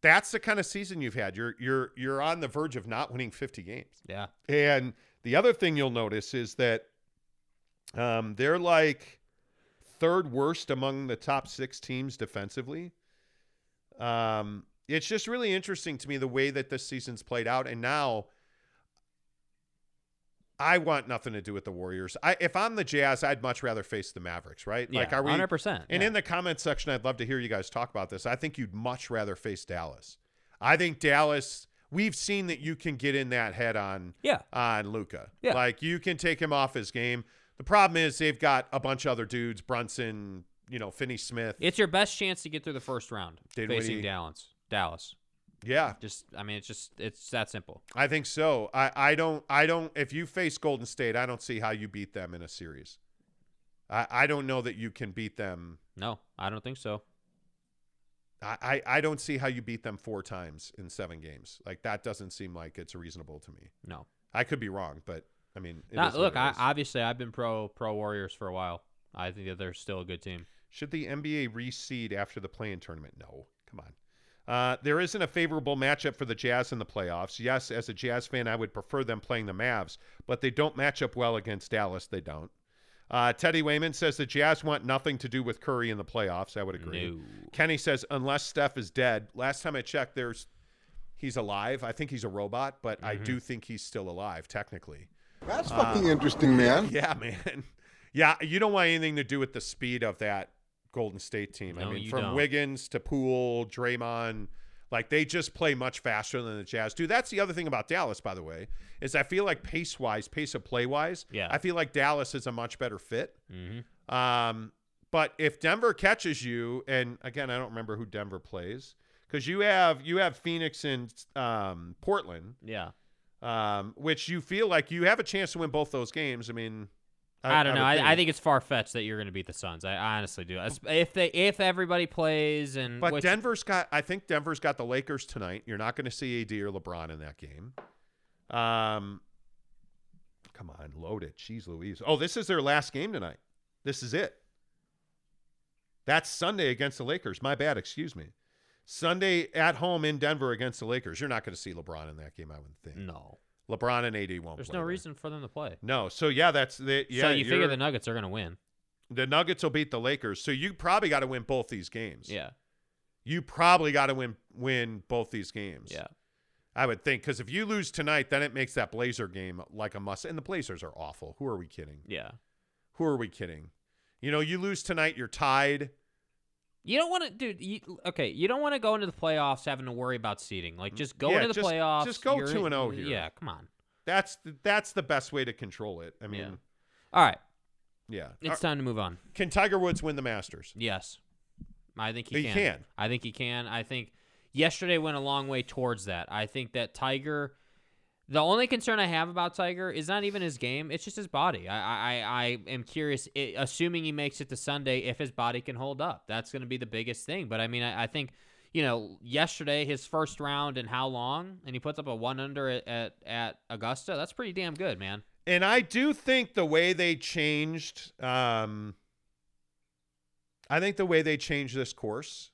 that's the kind of season you've had. You're you're you're on the verge of not winning 50 games. Yeah. And the other thing you'll notice is that um, they're like third worst among the top six teams defensively. Um, it's just really interesting to me the way that this season's played out, and now I want nothing to do with the Warriors. I if I'm the Jazz, I'd much rather face the Mavericks, right? Yeah, like, are we 100%, And yeah. in the comment section, I'd love to hear you guys talk about this. I think you'd much rather face Dallas. I think Dallas. We've seen that you can get in that head on Yeah. on Luka. Yeah. Like you can take him off his game. The problem is they've got a bunch of other dudes, Brunson, you know, Finney Smith. It's your best chance to get through the first round Dinwiddie. facing Dallas. Dallas. Yeah, Just I mean it's just it's that simple. I think so. I, I don't I don't if you face Golden State, I don't see how you beat them in a series. I, I don't know that you can beat them. No, I don't think so. I, I, I don't see how you beat them four times in seven games. Like that doesn't seem like it's reasonable to me. No. I could be wrong, but I mean, Not, look, I, obviously I've been pro pro Warriors for a while. I think that they're still a good team. Should the NBA reseed after the play-in tournament? No. Come on. Uh, there isn't a favorable matchup for the Jazz in the playoffs. Yes, as a Jazz fan, I would prefer them playing the Mavs, but they don't match up well against Dallas. They don't. Uh, Teddy Wayman says the Jazz want nothing to do with Curry in the playoffs. I would agree. No. Kenny says unless Steph is dead. Last time I checked, there's he's alive. I think he's a robot, but I do think he's still alive technically. That's fucking interesting, man. Yeah, man. Yeah, you don't want anything to do with the speed of that Golden State team. I mean, from don't. Wiggins to Poole, Draymond, Like they just play much faster than the Jazz do. That's the other thing about Dallas, by the way, is I feel like pace wise, pace of play wise, Yeah. I feel like Dallas is a much better fit. Mm-hmm. Um, but if Denver catches you, and again, I don't remember who Denver plays because you have you have Phoenix and um, Portland, Yeah. um, which you feel like you have a chance to win both those games. I mean, I, don't know. I, I think it's far fetched that you're going to beat the Suns. I honestly do. If they if everybody plays and But which- Denver's got. I think Denver's got the Lakers tonight. You're not going to see AD or LeBron in that game. Um, come on, load it. Jeez Louise. Oh, this is their last game tonight. This is it. That's Sunday against the Lakers. My bad. Excuse me. Sunday at home in Denver against the Lakers. You're not going to see LeBron in that game. I wouldn't think. no, LeBron and AD won't. Play. There's no there. reason for them to play. No. So yeah, that's the yeah. so you figure the Nuggets are going to win. the Nuggets will beat the Lakers. So you probably got to win both these games. Yeah. You probably got to win win both these games. Yeah. I would think because if you lose tonight, then it makes that Blazer game like a must. And the Blazers are awful. Who are we kidding? Yeah. Who are we kidding? You know, you lose tonight, you're tied. You don't want to, dude. You, okay, you don't want to go into the playoffs having to worry about seeding. Like, just go Yeah, into the just- playoffs. just go you're- 2-0 here. Yeah, come on. That's the, that's the best way to control it. I mean, Yeah. All right, yeah. it's Uh, time to move on. can Tiger Woods win the Masters? Yes, I think he, He can. can. I think he can. I think yesterday went a long way towards that. I think that Tiger. The only concern I have about Tiger is not even his game; it's just his body. I, I, I am curious, i assuming he makes it to Sunday, if his body can hold up. That's going to be the biggest thing. But I mean, I, I think, you know, yesterday his first round and how long, and he puts up a one under at, at at Augusta. That's pretty damn good, man. And I do think the way they changed, um, I think the way they changed this course,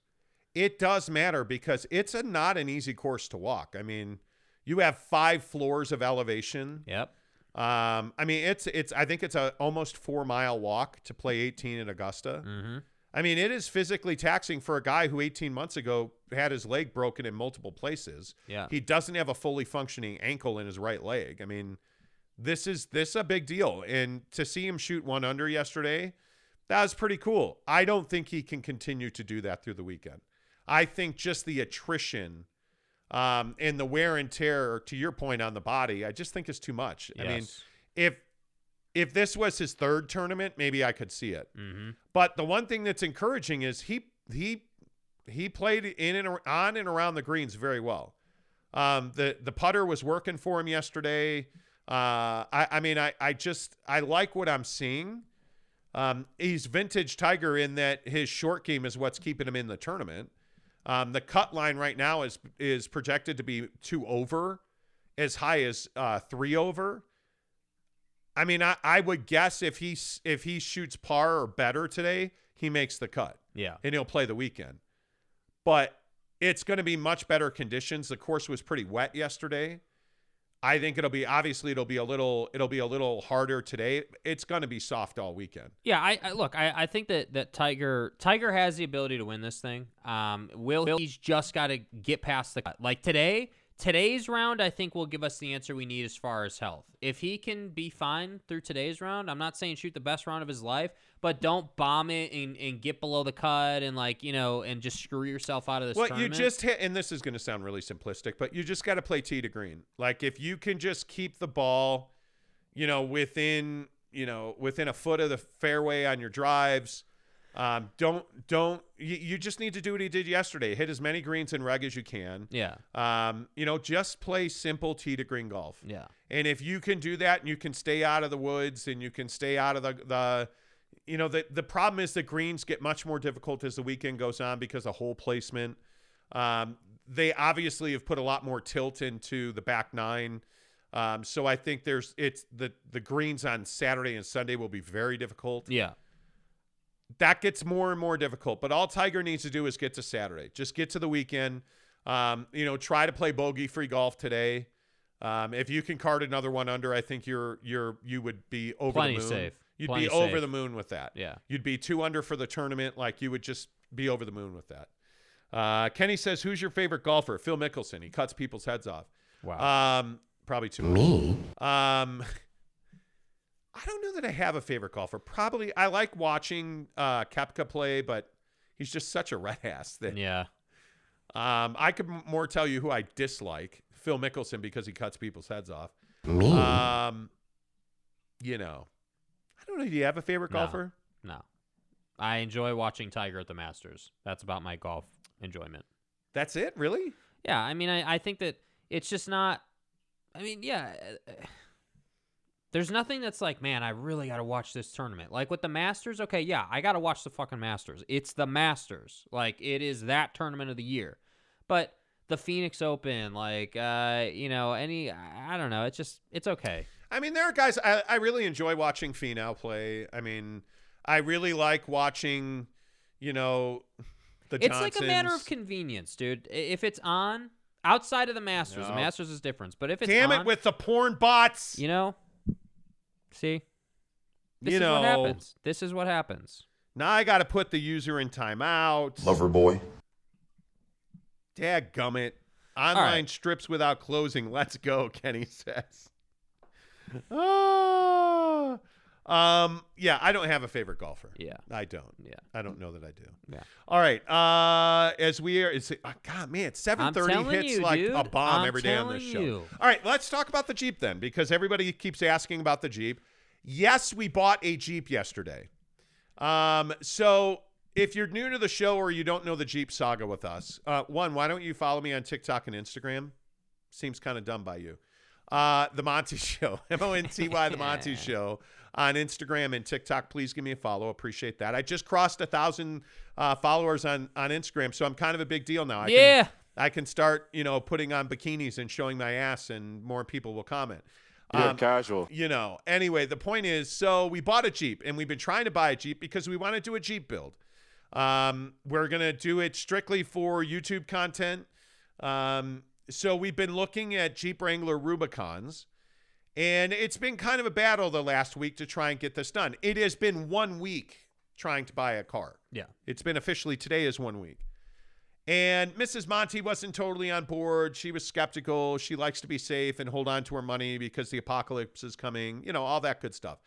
it does matter because it's a not an easy course to walk. I mean, you have five floors of elevation. Yep. Um, I mean, it's it's. I think it's a almost four mile walk to play 18 at Augusta. Mm-hmm. I mean, it is physically taxing for a guy who 18 months ago had his leg broken in multiple places. Yeah. He doesn't have a fully functioning ankle in his right leg. I mean, this is this is a big deal. And to see him shoot one under yesterday, that was pretty cool. I don't think he can continue to do that through the weekend. I think just the attrition um, and the wear and tear, to your point on the body, I just think is too much. I mean, if if this was his third tournament, maybe I could see it. Mm-hmm. But the one thing that's encouraging is he he he played in and on and around the greens very well. Um, the the putter was working for him yesterday. Uh, I I mean I I just I like what I'm seeing. Um, he's vintage Tiger in that his short game is what's keeping him in the tournament. Um, the cut line right now is is projected to be two over, as high as uh, three over. I mean, I, I would guess if he if he shoots par or better today, he makes the cut Yeah. and he'll play the weekend. But it's going to be much better conditions. The course was pretty wet yesterday. I think it'll be obviously it'll be a little it'll be a little harder today. It's going to be soft all weekend. Yeah, I, I look. I, I think that that Tiger Tiger has the ability to win this thing. Um, will he's just got to get past the cut. Like today, today's round, I think will give us the answer we need as far as health. If he can be fine through today's round, I'm not saying shoot the best round of his life, but don't bomb it and, and get below the cut and like you know and just screw yourself out of this. Well, you just hit, and this is going to sound really simplistic, but you just got to play tee to green. Like if you can just keep the ball, you know, within you know within a foot of the fairway on your drives. Um, don't don't you, you just need to do what he did yesterday. Hit as many greens in reg as you can. yeah, Um, you know, just play simple tee to green golf. yeah, And if you can do that and you can stay out of the woods and you can stay out of the, the you know, the, the problem is the greens get much more difficult as the weekend goes on because of hole placement. Um, they obviously have put a lot more tilt into the back nine. Um, so I think there's it's the the greens on Saturday and Sunday will be very difficult. yeah. That gets more and more difficult. But all Tiger needs to do is get to Saturday. Just get to the weekend. Um, you know, try to play bogey free golf today. Um, if you can card another one under, I think you're you're you would be over Plenty the moon. safe. You'd Plenty be over the moon with that. Yeah. You'd be two under for the tournament. Like you would just be over the moon with that. Uh, Kenny says, "Who's your favorite golfer?" Phil Mickelson. He cuts people's heads off. Wow. Um, probably too me. Um, I don't know that I have a favorite golfer. Probably I like watching uh, Koepka play, but he's just such a red ass that yeah. Um, I could m- more tell you who I dislike. Phil Mickelson because he cuts people's heads off. Me. Um, you know, I don't know. Do you have a favorite No. golfer? No. I enjoy watching Tiger at the Masters. That's about my golf enjoyment. That's it, really? Yeah, I mean, I, I think that it's just not. I mean, yeah. There's nothing that's like, man, I really got to watch this tournament. Like with the Masters, okay, yeah, I got to watch the fucking Masters. It's the Masters. Like it is that tournament of the year. But the Phoenix Open, like, uh, you know, any, I don't know. It's just, it's okay. I mean, there are guys I, I really enjoy watching Finau play. I mean, I really like watching, you know, the It's like a matter of convenience, dude. If it's on outside of the Masters, the Masters is different. But if it's Damn on, it with the porn bots. you know, see, this You is know. what happens. This is what happens. Now I got to put the user in timeout. Lover boy. Dad gummit. Online right. strips without closing. Let's go, Kenny says. Ah. Um, yeah, I don't have a favorite golfer. Yeah. I don't. Yeah. I don't know that I do. Yeah. All right. Uh, as we are, it's uh, God, man, seven thirty hits you, like a bomb I'm every day on this show. you. All right, let's talk about the Jeep then, because everybody keeps asking about the Jeep. Yes, we bought a Jeep yesterday. Um, so if you're new to the show or you don't know the Jeep saga with us, uh, one, why don't you follow me on TikTok and Instagram? Seems kind of dumb by you. Uh, the Monty Show, M O N T Y, the Monty Show on Instagram and TikTok. Please give me a follow. Appreciate that. I just crossed a thousand uh, followers on on Instagram, so I'm kind of a big deal now. I Yeah. can, I can start, you know, putting on bikinis and showing my ass, and more people will comment. Yeah, Um, casual. you know, anyway, the point is so we bought a Jeep and we've been trying to buy a Jeep because we want to do a Jeep build. Um, we're going to do it strictly for YouTube content. Um, so we've been looking at Jeep Wrangler Rubicons and it's been kind of a battle the last week to try and get this done. It has been one week trying to buy a car. Yeah. It's been officially today is one week. And Mrs. Monty wasn't totally on board. She was skeptical. She likes to be safe and hold on to her money because the apocalypse is coming, you know, all that good stuff.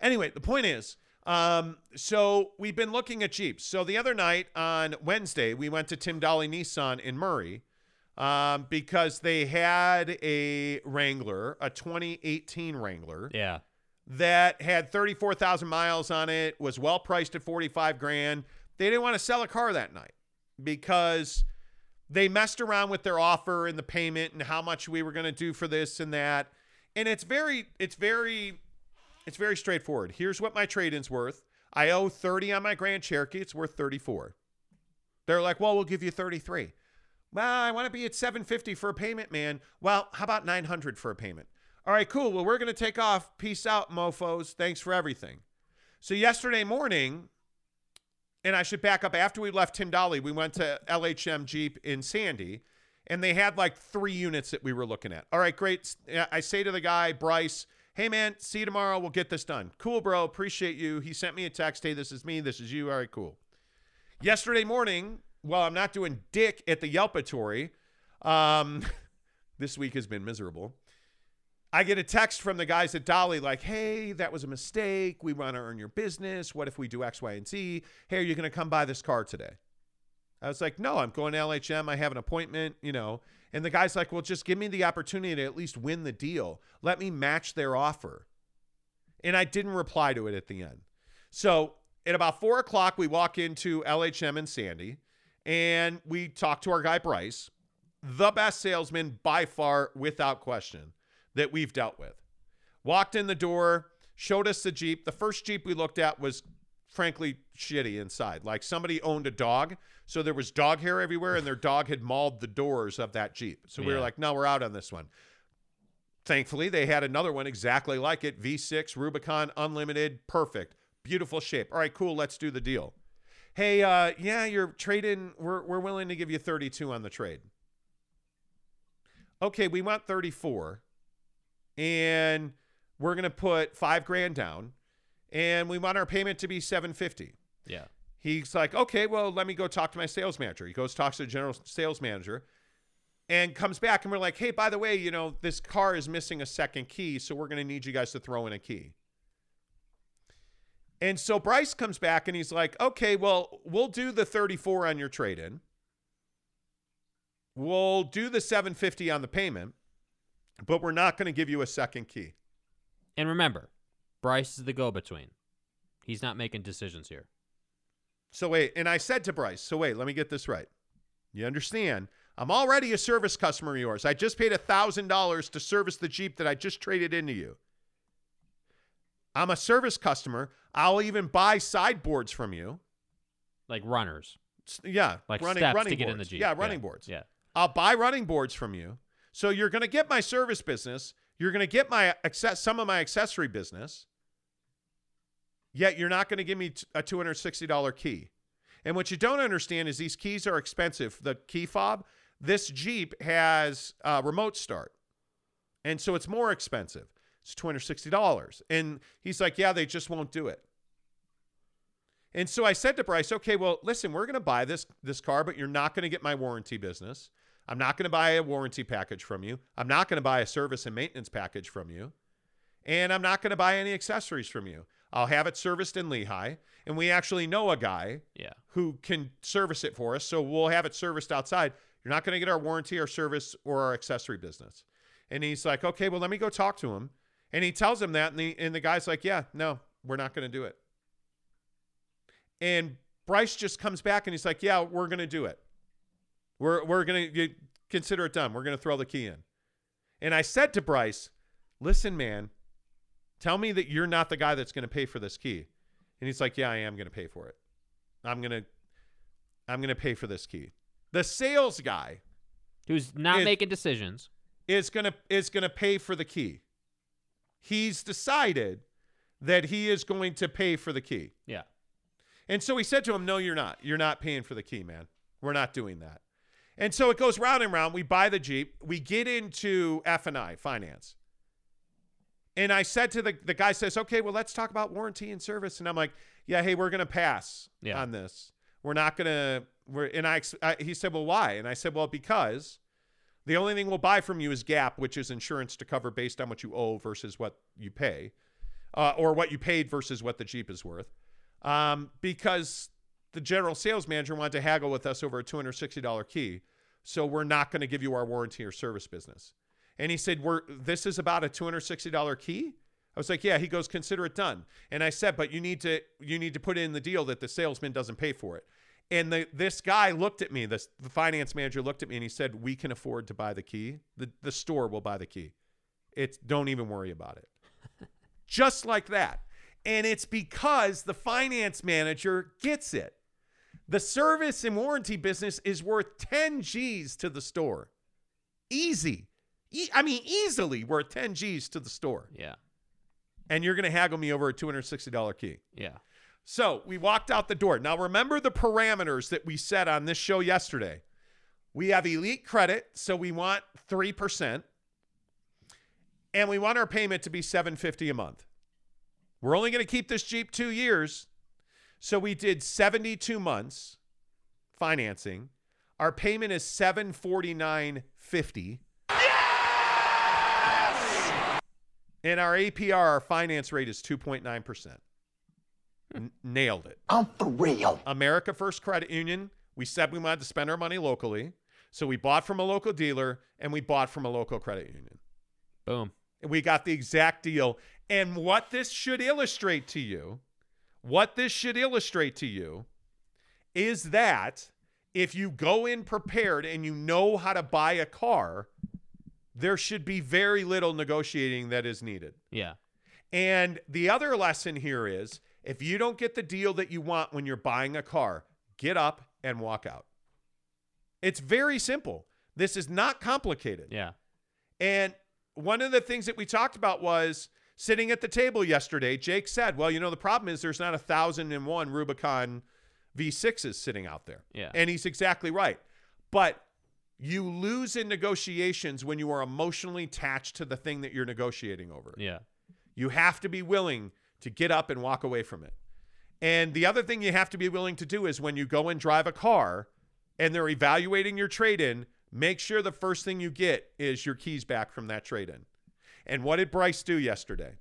Anyway, the point is, um, so we've been looking at Jeeps. So the other night on Wednesday, we went to Tim Dahle Nissan in Murray um, because they had a Wrangler, a 2018 Wrangler Yeah. that had 34,000 miles on it, was well priced at 45 grand. They didn't want to sell a car that night because they messed around with their offer and the payment and how much we were going to do for this and that. And it's very it's very it's very straightforward. Here's what my trade-in's worth. I owe 30 on my Grand Cherokee. It's worth 34. They're like, "Well, we'll give you 33." Well, I want to be at 750 for a payment, man. Well, how about 900 for a payment? All right, cool. Well, we're going to take off. Peace out, mofos. Thanks for everything. So yesterday morning, and I should back up after we left Tim Dahle, we went to LHM Jeep in Sandy, and they had like three units that we were looking at. All right, great. I say to the guy, Bryce, hey man, see you tomorrow. We'll get this done. Cool, bro. Appreciate you. He sent me a text. Hey, this is me. This is you. All right, cool. Yesterday morning, while I'm not doing dick at the Yelpatory, um, this week has been miserable. I get a text from the guys at Dahle like, hey, that was a mistake. We want to earn your business. What if we do X, Y, and Z? Hey, are you going to come buy this car today? I was like, no, I'm going to LHM. I have an appointment, you know. And the guy's like, well, just give me the opportunity to at least win the deal. Let me match their offer. And I didn't reply to it at the end. So at about four o'clock, we walk into LHM and Sandy and we talked to our guy, Bryce, the best salesman by far, without question that we've dealt with. Walked in the door, showed us the Jeep. The first Jeep we looked at was frankly shitty inside. Like somebody owned a dog, so there was dog hair everywhere, and their dog had mauled the doors of that Jeep. So we were like, no, we're out on this one. Thankfully, they had another one exactly like it V6 Rubicon Unlimited, perfect, beautiful shape. All right, cool, let's do the deal. Hey, uh, yeah, you're trading, we're, we're willing to give you 32 on the trade. Okay, we want 34 and we're going to put five grand down and we want our payment to be 750 Yeah. he's like okay well let me go talk to my sales manager he goes talks to the general sales manager and comes back and we're like hey by the way you know this car is missing a second key so we're going to need you guys to throw in a key and so bryce comes back and he's like okay well we'll do the 34 on your trade-in we'll do the 750 on the payment, but we're not going to give you a second key. And remember, Bryce is the go-between. He's not making decisions here. So wait, and I said to Bryce, so wait, let me get this right. You understand? I'm already a service customer of yours. I just paid $1,000 to service the Jeep that I just traded into you. I'm a service customer. I'll even buy sideboards from you. Like runners. Yeah, Like running, steps running to get in boards. the Jeep. Yeah, running boards. Yeah. I'll buy running boards from you. So you're going to get my service business. You're going to get my access, some of my accessory business. Yet you're not going to give me a $260 key. And what you don't understand is these keys are expensive. The key fob, this Jeep has uh, remote start. And so it's more expensive. It's $260. And he's like, yeah, they just won't do it. And so I said to Bryce, okay, well, listen, we're going to buy this this car, but you're not going to get my warranty business. I'm not going to buy a warranty package from you. I'm not going to buy a service and maintenance package from you. And I'm not going to buy any accessories from you. I'll have it serviced in Lehi, and we actually know a guy Yeah. who can service it for us, so we'll have it serviced outside. You're not going to get our warranty or service or our accessory business. And he's like, okay, well, let me go talk to him. And he tells him that, and the, and the guy's like, yeah, no, we're not going to do it. And Bryce just comes back and he's like, "Yeah, we're going to do it. We're we're going to consider it done. We're going to throw the key in." And I said to Bryce, "Listen, man, tell me that you're not the guy that's going to pay for this key." And he's like, "Yeah, I am going to pay for it. I'm going to I'm going to pay for this key." The sales guy Who's not It- making decisions. is going to is going to pay for the key. He's decided that he is going to pay for the key. Yeah. And so he said to him, No, you're not. You're not paying for the key, man. We're not doing that. And so it goes round and round. We buy the Jeep. We get into F&I, finance. And I said to the, the guy says, okay, well, let's talk about warranty and service. And I'm like, yeah, hey, we're going to pass Yeah. on this. We're not going to, we're, and I, I, he said, well, why? And I said, well, because the only thing we'll buy from you is gap, which is insurance to cover based on what you owe versus what you pay, uh, or what you paid versus what the Jeep is worth. Um, because the general sales manager wanted to haggle with us over a $260 key. So we're not going to give you our warranty or service business. And he said, "We're this is about a $260 key." I was like, "Yeah." He goes, "Consider it done." And I said, "But you need to you need to put in the deal that the salesman doesn't pay for it." And the this guy looked at me, this the finance manager looked at me and he said, "We can afford to buy the key. The the store will buy the key. It's don't even worry about it." Just like that. And it's because the finance manager gets it. The service and warranty business is worth 10 G's to the store. Easy. E- I mean, easily worth 10 G's to the store. Yeah. And you're going to haggle me over a $260 key. Yeah. So we walked out the door. Now, remember the parameters that we set on this show yesterday. We have elite credit, so we want 3%. And we want our payment to be 750 a month. We're only going to keep this Jeep 2 years. So we did 72 months financing. Our payment is 749.50. And our APR, our finance rate is 2.9%. N- nailed it. I'm for real. America First Credit Union, we said we wanted to spend our money locally. So we bought from a local dealer and we bought from a local credit union. Boom. And we got the exact deal. And what this should illustrate to you, what this should illustrate to you is that if you go in prepared and you know how to buy a car, there should be very little negotiating that is needed. Yeah. And the other lesson here is if you don't get the deal that you want when you're buying a car, get up and walk out. It's very simple. This is not complicated. Yeah. And one of the things that we talked about was sitting at the table yesterday. Jake said, Well, you know, the problem is there's not a thousand and one Rubicon V6s sitting out there. Yeah. And he's exactly right. But you lose in negotiations when you are emotionally attached to the thing that you're negotiating over. Yeah. You have to be willing to get up and walk away from it. And the other thing you have to be willing to do is when you go and drive a car and they're evaluating your trade in, make sure the first thing you get is your keys back from that trade in. And what did Bryce do yesterday?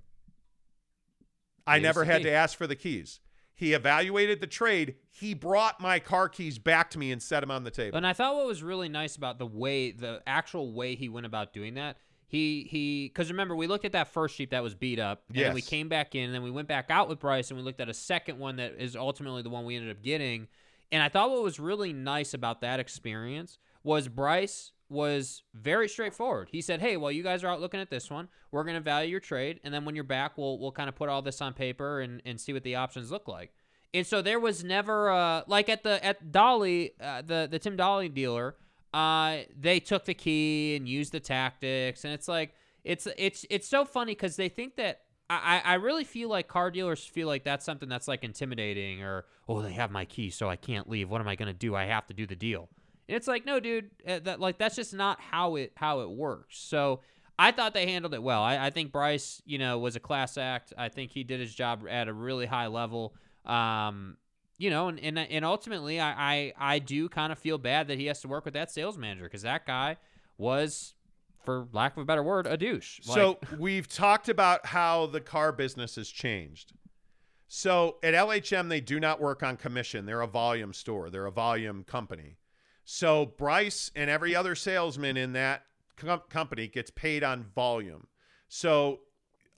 I never had to ask for the keys. He evaluated the trade. He brought my car keys back to me and set them on the table. And I thought what was really nice about the way, the actual way he went about doing that, he he, because remember we looked at that first Jeep that was beat up, and then we came back in, and then we went back out with Bryce, and we looked at a second one that is ultimately the one we ended up getting. And I thought what was really nice about that experience was Bryce was very straightforward. He said, "Hey, while you guys are out looking at this one, we're going to value your trade, and then when you're back, we'll we'll kind of put all this on paper and and see what the options look like." And so there was never uh like at the at Dahle uh, the the Tim Dahle dealer, uh they took the key and used the tactics, and it's like it's it's it's so funny because they think that. I, I really feel like car dealers feel like that's something that's like intimidating or oh they have my key so I can't leave what am I gonna do I have to do the deal and it's like, no, dude, uh, that like that's just not how it how it works. So I thought they handled it well. I, I think Bryce, you know, was a class act. I think he did his job at a really high level. Um, you know, and and, and ultimately, I, I I do kind of feel bad that he has to work with that sales manager because that guy was, for lack of a better word, a douche. So we've talked about how the car business has changed. So at LHM, they do not work on commission. They're a volume store. They're a volume company. So Bryce and every other salesman in that com- company gets paid on volume. So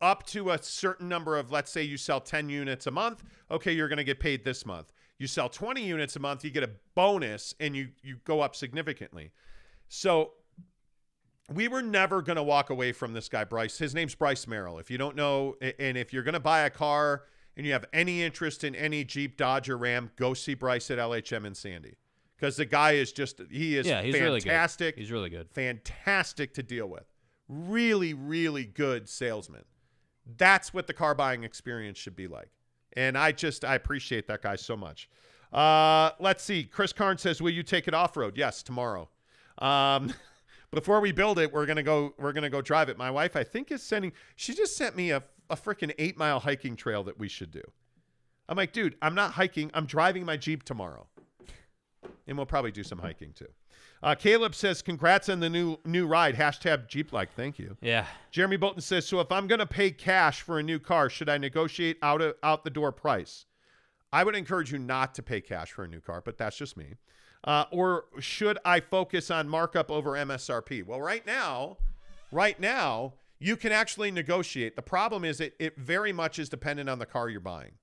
up to a certain number of, let's say you sell 10 units a month, okay, you're going to get paid this month. You sell 20 units a month, you get a bonus and you you go up significantly. So we were never going to walk away from this guy, Bryce. His name's Bryce Merrill. If you don't know, and if you're going to buy a car and you have any interest in any Jeep, Dodge, or Ram, go see Bryce at LHM in Sandy. Because the guy is just, he is yeah, he's really good. fantastic. He's really good. fantastic to deal with. Really, really good salesman. That's what the car buying experience should be like. And I just, I appreciate that guy so much. Uh, let's see. Chris Karn says, Will you take it off road? Yes, tomorrow. Um, before we build it, we're gonna go. We're gonna go drive it. My wife, I think, is sending. She just sent me a a freaking eight mile hiking trail that we should do. I'm like, dude, I'm not hiking. I'm driving my Jeep tomorrow, and we'll probably do some hiking too. Uh, Caleb says, "Congrats on the new new ride." Hashtag Jeep like. Thank you. Yeah. Jeremy Bolton says, "So if I'm going to pay cash for a new car, should I negotiate out of, out the door price?" I would encourage you not to pay cash for a new car, but that's just me. Uh, or should I focus on markup over MSRP? Well, right now, right now, you can actually negotiate. The problem is it it very much is dependent on the car you're buying.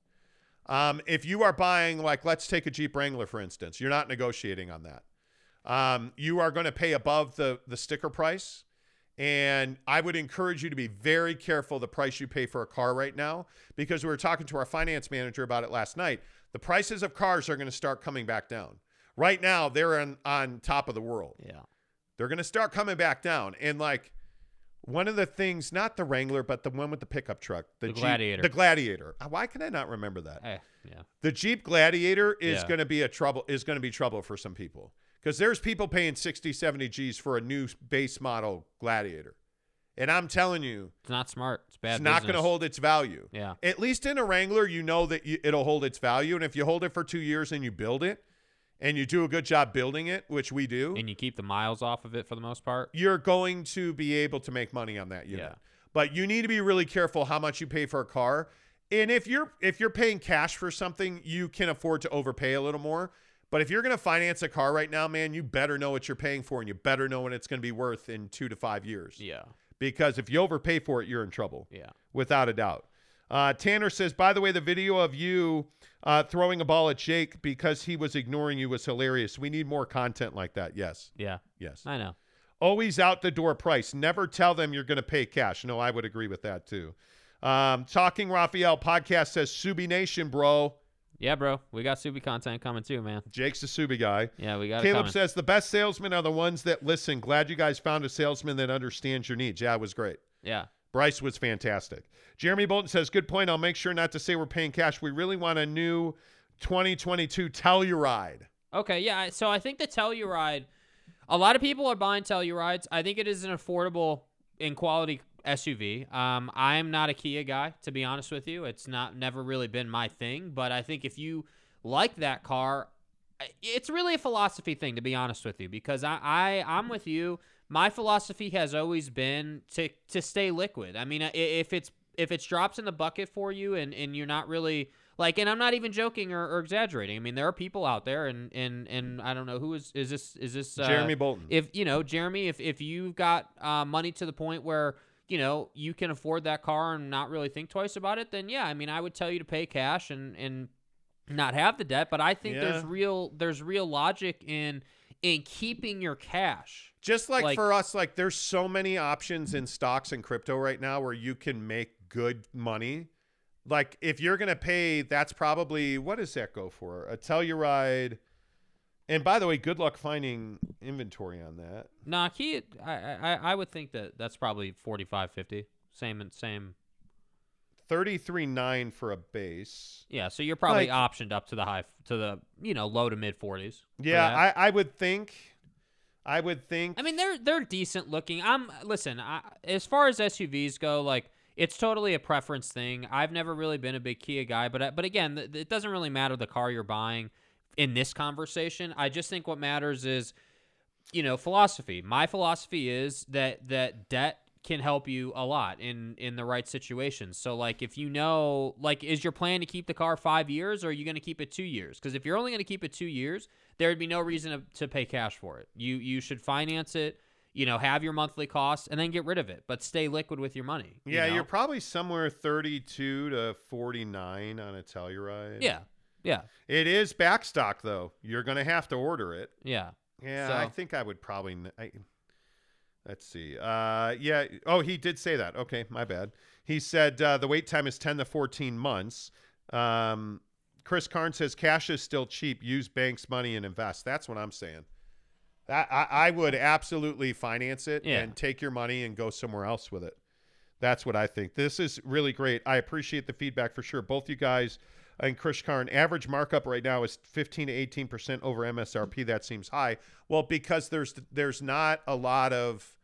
Um, if you are buying, like, let's take a Jeep Wrangler for instance, you're not negotiating on that. Um, you are going to pay above the the sticker price. And I would encourage you to be very careful the price you pay for a car right now because we were talking to our finance manager about it last night. The prices of cars are going to start coming back down. Right now, they're on, on top of the world. Yeah. They're going to start coming back down. And like one of the things, not the Wrangler, but the one with the pickup truck, the, The Jeep- Gladiator. The Gladiator. Uh, Why can I not remember that? Eh, yeah. The Jeep Gladiator is Yeah. going to be a trouble is going to be trouble for some people because there's people paying 60, 70 G's for a new base model Gladiator. And I'm telling you, It's not smart. It's bad. it's not going to hold its value. Yeah. At least in a Wrangler, you know that you, it'll hold its value. And if you hold it for two years and you build it and you do a good job building it, which we do, And you keep the miles off of it for the most part. you're going to be able to make money on that unit. Yeah. But you need to be really careful how much you pay for a car. And if you're if you're paying cash for something, you can afford to overpay a little more. But if you're going to finance a car right now, man, you better know what you're paying for and you better know what it's going to be worth in 2 to 5 years. Yeah. Because if you overpay for it, you're in trouble Yeah. without a doubt. Uh, Tanner says, by the way, the video of you uh, throwing a ball at Jake because he was ignoring you was hilarious. We need more content like that. Yes. Yeah. Yes. I know. Always out the door price. Never tell them you're going to pay cash. No, I would agree with that too. Um, Talking Raphael podcast says Subi Nation, bro. Yeah, bro. We got Subi content coming too, man. Jake's a Subi guy. Yeah, we got it Caleb coming. says the best salesmen are the ones that listen. Glad you guys found a salesman that understands your needs. Yeah, it was great. Yeah. Bryce was fantastic. Jeremy Bolton says, Good point. I'll make sure not to say we're paying cash. We really want a new 2022 Telluride. Okay, yeah. So I think the Telluride, a lot of people are buying Tellurides. I think it is an affordable in quality SUV. Um, I'm not a Kia guy, to be honest with you. It's not never really been my thing. But I think if you like that car, it's really a philosophy thing, to be honest with you. Because I, I I'm with you. My philosophy has always been to to stay liquid. I mean, if it's if it's drops in the bucket for you and and you're not really Like, and I'm not even joking or, or exaggerating. I mean, there are people out there, and and and I don't know who is is this is this uh, Jeremy Bolton. If you know Jeremy, if if you've got uh, money to the point where you know you can afford that car and not really think twice about it, then yeah, I mean, I would tell you to pay cash and and not have the debt. But I think there's real there's real logic in in keeping your cash. Just like, Like- for us, like there's so many options in stocks and crypto right now where you can make good money. Like if you're gonna pay, that's probably what does that go for? A Telluride. And by the way, good luck finding inventory on that. Nah, he, I, I, I would think that that's probably 45, 50. Same and same. Thirty-three nine for a base. Yeah, so you're probably Like- optioned up to the high, to the you know low to mid 40s. Yeah. I, I would think. I would think. I mean, they're they're decent looking. I'm listen. I, as far as SUVs go, like it's totally a preference thing. I've never really been a big Kia guy, but uh, but again, it doesn't really matter the car you're buying in this conversation. I just think what matters is, you know, philosophy. My philosophy is that that debt can help you a lot in in the right situations. So like if you know like is your plan to keep the car 5 years or are you going to keep it 2 years? Cuz if you're only going to keep it 2 years, there would be no reason to, to pay cash for it. You you should finance it, you know, have your monthly costs and then get rid of it, but stay liquid with your money. you yeah, know? you're probably somewhere thirty-two to forty-nine on a Telluride. Yeah. Yeah. It is back stock though. You're gonna have to order it. Yeah. Yeah, I think I would probably. I, let's see. Uh, yeah. Oh, he did say that. Okay, my bad. He said uh, the wait time is ten to fourteen months. Um, Chris Karn says cash is still cheap. Use banks' money and invest. That's what I'm saying. That I, I would absolutely finance it Yeah. and take your money and go somewhere else with it. That's what I think. This is really great. I appreciate the feedback for sure. Both you guys and Chris Karn, average markup right now is 15 to 18 percent over MSRP. That seems high. Well, because there's there's not a lot of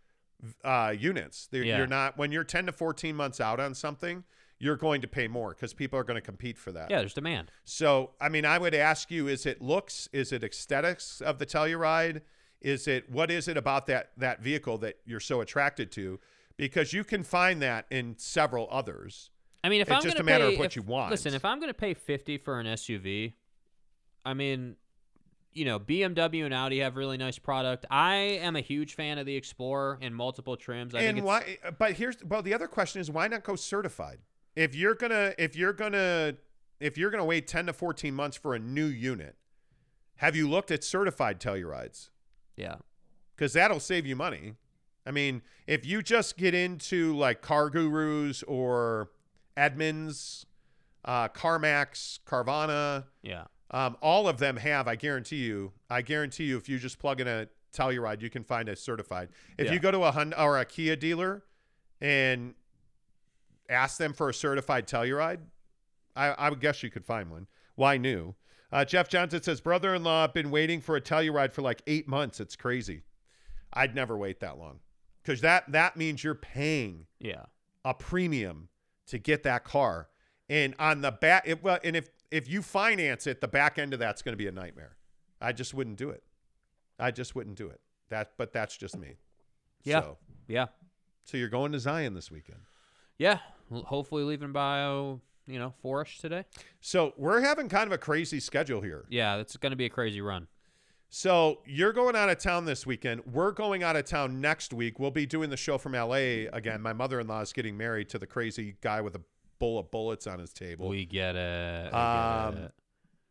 uh, units. Yeah. You're not when you're 10 to 14 months out on something. You're going to pay more because people are going to compete for that. Yeah, there's demand. So, I mean, I would ask you: Is it looks? Is it aesthetics of the Telluride? Is it what is it about that that vehicle that you're so attracted to? Because you can find that in several others. I mean, if It's I'm just gonna a matter pay, of what if- you want. Listen, if I'm going to pay 50 for an SUV, I mean, you know, BMW and Audi have really nice product. I am a huge fan of the Explorer in multiple trims. I and why? But here's well, the other question is why not go certified? If you're gonna, if you're gonna, if you're gonna wait 10 to 14 months for a new unit, have you looked at certified Tellurides? Yeah. because that'll save you money. I mean, if you just get into like Car Gurus or Edmunds, uh, CarMax, Carvana, Yeah. um, all of them have. I guarantee you. I guarantee you, if you just plug in a Telluride, you can find a certified. If Yeah. you go to a Hyundai or a Kia dealer and ask them for a certified Telluride, I, I would guess you could find one. Why new? Uh, Jeff Johnson says, brother-in-law, I've been waiting for a Telluride for like eight months. It's crazy. I'd never wait that long because that that means you're paying Yeah. a premium to get that car. And on the back, it, well, and if if you finance it, the back end of that's going to be a nightmare. I just wouldn't do it. I just wouldn't do it. That, but that's just me. Yeah. So, Yeah. so you're going to Zion this weekend. Yeah. Hopefully leaving by, oh, you know, four-ish today. So we're having kind of a crazy schedule here. Yeah, it's going to be a crazy run. So you're going out of town this weekend. We're going out of town next week. We'll be doing the show from LA again. My mother-in-law is getting married to the crazy guy with a bowl of bullets on his table. We get it. we get Um, it.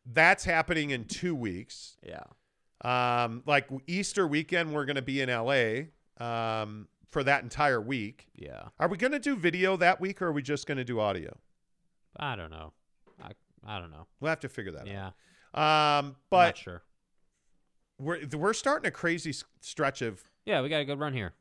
That's happening in two weeks. Yeah. Um, like Easter weekend, we're going to be in LA um, for that entire week. Yeah. Are we going to do video that week, or are we just going to do audio? I don't know. I I don't know. We'll have to figure that Yeah. out. Yeah. Um, but not sure. We're we're starting a crazy stretch of Yeah, we got a good run here.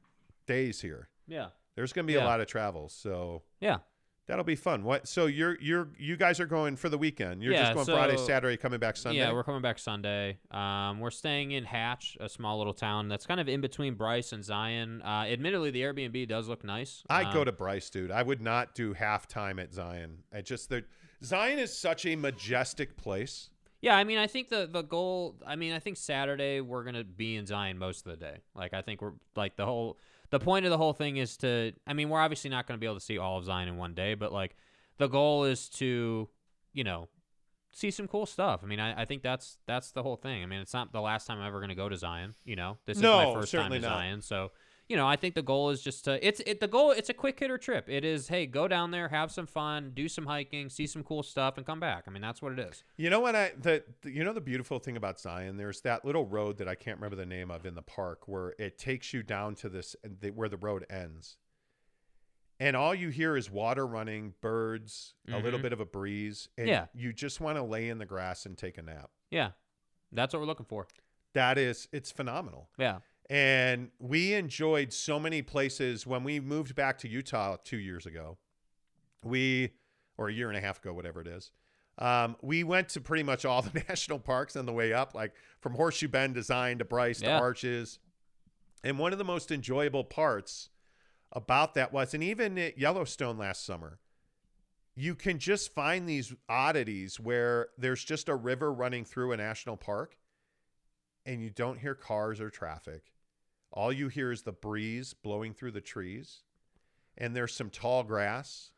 days here. Yeah. There's going to be a Yeah. lot of travel, so Yeah. that'll be fun. What? So you're you're you guys are going for the weekend. You're just Yeah, going Friday, so- Saturday, coming back Sunday. Yeah, we're coming back Sunday. Um, we're staying in Hatch, a small little town that's kind of in between Bryce and Zion. Uh, admittedly, the Airbnb does look nice. I'd go Um, to Bryce, dude. I would not do halftime at Zion. I just the Zion is such a majestic place. Yeah, I mean, I think the the goal. I mean, I think Saturday we're gonna be in Zion most of the day. Like, I think we're like the whole. The point of the whole thing is to. I mean, we're obviously not gonna be able to see all of Zion in one day, but like, the goal is to, you know, see some cool stuff. I mean, I, I think that's that's the whole thing. I mean, it's not the last time I'm ever going to go to Zion. You know, this is No, my first time to not. Zion. So, you know, I think the goal is just to it's it the goal. It's a quick hitter trip. It is hey, go down there, have some fun, do some hiking, see some cool stuff, and come back. I mean, that's what it is. You know what I the, the- you know the beautiful thing about Zion? There's that little road that I can't remember the name of in the park where it takes you down to this the, where the road ends. And all you hear is water running, birds, a little Mhm. bit of a breeze, and Yeah. you just want to lay in the grass and take a nap. Yeah, that's what we're looking for. That is it's phenomenal. Yeah, And we enjoyed so many places when we moved back to Utah 2 years ago. We or a year and a half ago whatever it is. Um, we went to pretty much all the national parks on the way up, like from Horseshoe Bend to Zion to Bryce Yeah. to Arches. And one of the most enjoyable parts about that was, and even at Yellowstone last summer, you can just find these oddities where there's just a river running through a national park and you don't hear cars or traffic. All you hear is the breeze blowing through the trees, and there's some tall grass.